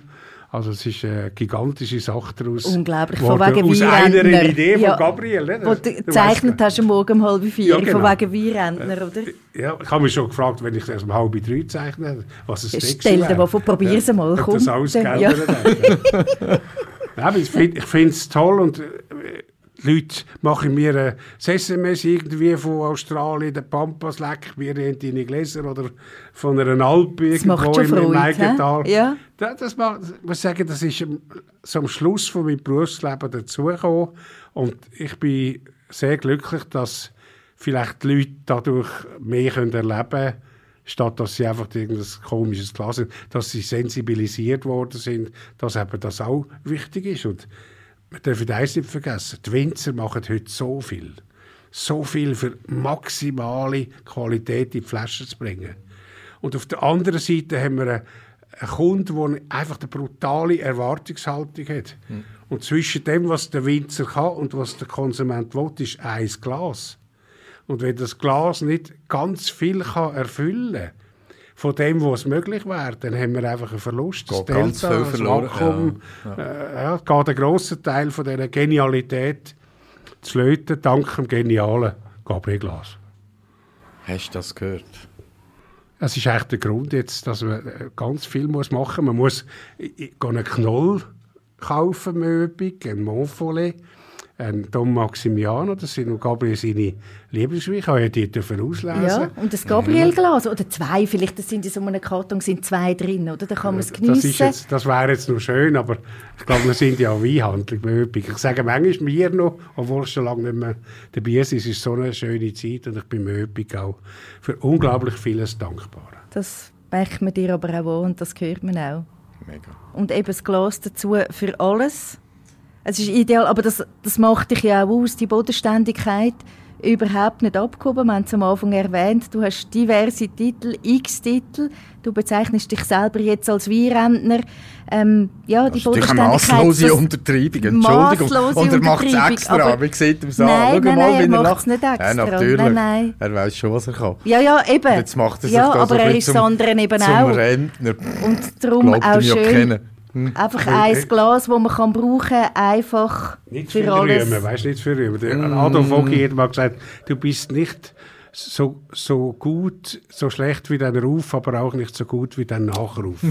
Also es ist eine gigantische Sache daraus. Unglaublich, von wegen Aus einer Idee Ja. von Gabriel. ne? Wo Das- du gezeichnet hast am Morgen um halb vier, Ja, von genau. wegen Weinrentner, oder? Ja, ich habe mich schon gefragt, wenn ich das um halb drei zeichne, was es Ja, dann stell dir mal vor, probier's einmal, Ob komm. das alles geändert. Ja, aber ich finde es toll und äh, Leute machen mir das SMS irgendwie von Australien, der Pampas, leck mir in deine Gläser oder von einer Alpe irgendwo im, im Freude, Eigental. hä? Ja. Das, das macht, ich muss sagen, das ist am- so am Schluss von meinem Berufsleben dazugekommen und ich bin sehr glücklich, dass vielleicht die Leute dadurch mehr können erleben können, statt dass sie einfach irgendein komisches Glas sind, dass sie sensibilisiert worden sind, dass eben das auch wichtig ist. Und wir dürfen eins nicht vergessen, die Winzer machen heute so viel. So viel für maximale Qualität in die Flaschen zu bringen. Und auf der anderen Seite haben wir einen, einen Kunden, der einfach eine brutale Erwartungshaltung hat. Und zwischen dem, was der Winzer kann und was der Konsument will, ist ein Glas. Und wenn das Glas nicht ganz viel kann erfüllen kann, von dem, was möglich wäre, dann haben wir einfach einen Verlust. Das Geht ganz viel das verloren, Vakuum, Äh, ja, geht ein grosser Teil von dieser Genialität zu löten, dank dem genialen Gabriel Glas. Hast du das gehört? Es ist eigentlich der Grund jetzt, dass man äh, ganz viel muss machen muss. Man muss i- i- einen Knoll kaufen, Möbig, ein Montfollet, ein Don Maximiano, das sind Gabriel seine Lieblingsweine. Ich habe ja die dürfen auslesen. Ja, und das Gabriel-Glas, oder zwei vielleicht, das sind in so einem Karton sind zwei drin, oder? Da kann man es Das, geniessen. ist jetzt, das wäre jetzt noch schön, aber ich glaube, wir sind ja Weinhandlung Möbig. Ich sage manchmal mir noch, obwohl ich schon lange nicht mehr dabei bin, es ist so eine schöne Zeit und ich bin Möbig auch für unglaublich vieles dankbar. Das merkt man dir aber auch an und das hört man auch. Mega. Und eben das Glas dazu für alles. Es ist ideal, aber das, das macht dich ja auch aus, die Bodenständigkeit überhaupt nicht abgehoben. Wir haben es am Anfang erwähnt, du hast diverse Titel, x Titel. Du bezeichnest dich selber jetzt als Weinrentner. Ähm, ja, die Das ist eine masslose Untertreibung, Entschuldigung. Masslose Und er macht es extra, aber- wie sieht ihm so an. Nein, Schau nein, mal, nein, er macht's lacht. nicht extra. Ja, natürlich. Nein, nein. Er weiß schon, was er kann. Ja, ja, eben. Jetzt macht er sich ja, da aber er ist zum- das andere eben Zum auch. Rentner. Und darum Glaubt auch ihn ja kennen. einfach ein Glas, das man kann brauchen kann, einfach Nicht für für alles. Rühmen, weißt du, nicht für Rühmen. Der Adolf Ogi hat mal gesagt, du bist nicht so, so gut, so schlecht wie dein Ruf, aber auch nicht so gut wie dein Nachruf.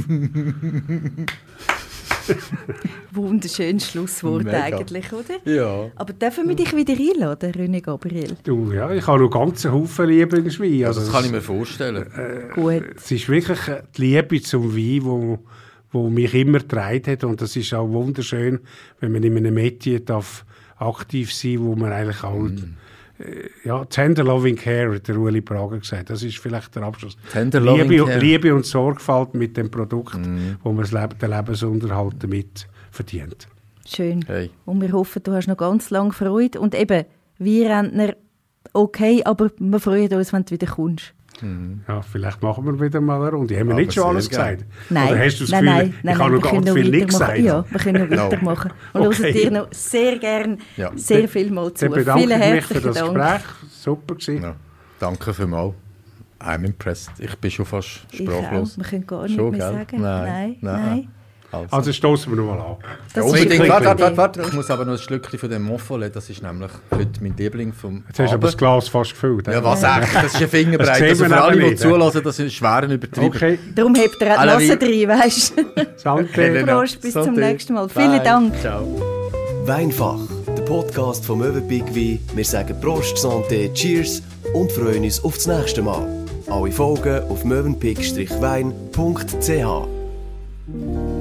Wunderschönes Schlusswort Mega. eigentlich, oder? Ja. Aber dürfen wir dich wieder einladen, René Gabriel? du, ja, ich habe noch ganz einen Haufen Lieblingswein. Also Also das kann ich mir vorstellen. Gut. Es ist wirklich äh, die Liebe zum Wein, wo, wo mich immer getragen hat. Und das ist auch wunderschön, wenn man in einem Metier darf aktiv sein wo man eigentlich auch... äh, Ja, Tender Loving Care, hat der Ueli Prager gesagt. Das ist vielleicht der Abschluss. Tender Loving Liebe, Care. Liebe und Sorgfalt mit dem Produkt, wo man das Leben, den Lebensunterhalt damit verdient. Schön. Hey. Und wir hoffen, du hast noch ganz lange Freude. Und eben, wir Rentner, okay, aber wir freuen uns, wenn du wieder kommst. Ja, vielleicht machen wir wieder mal eine Runde. Haben wir Aber nicht schon alles gerne. gesagt? Nein, Oder hast du das nein, Gefühl, nein, ich nein, habe nein, noch ganz viel nicht gesagt? Ja, wir können noch No. weitermachen. Wir Okay. hören dir noch sehr gerne, Ja. sehr viel mal zu. Vielen ich mich für herzlichen das Dank. Gespräch. Super gewesen. Ja. Danke vielmals. I'm impressed. Ich bin schon fast Ich sprachlos. auch. Wir können gar nichts mehr gell? sagen. Nein, Nein, nein. nein. Also. Also stoßen wir noch mal an. Das Ja, ist unbedingt. Warte, warte, warte. Ich muss aber noch ein Schlückchen von dem Moffole. Das ist nämlich heute mein Liebling vom Jetzt hast du aber das. Glas fast gefüllt. Ja, was echt? Das ist ein Fingerbreit. Das sehen Also wir für alle, die nicht, zulassen, das ist schweren Übertrieben. Okay, Darum hebt er auch die Nase rein, weißt du? Prost, bis zum nächsten Mal. Bye. Vielen Dank. Ciao. Weinfach, der Podcast vom Möwenpick Wein. Wir sagen Prost, Santé, Cheers und freuen uns auf das nächste Mal. Alle Folgen auf möwenpick-wein.ch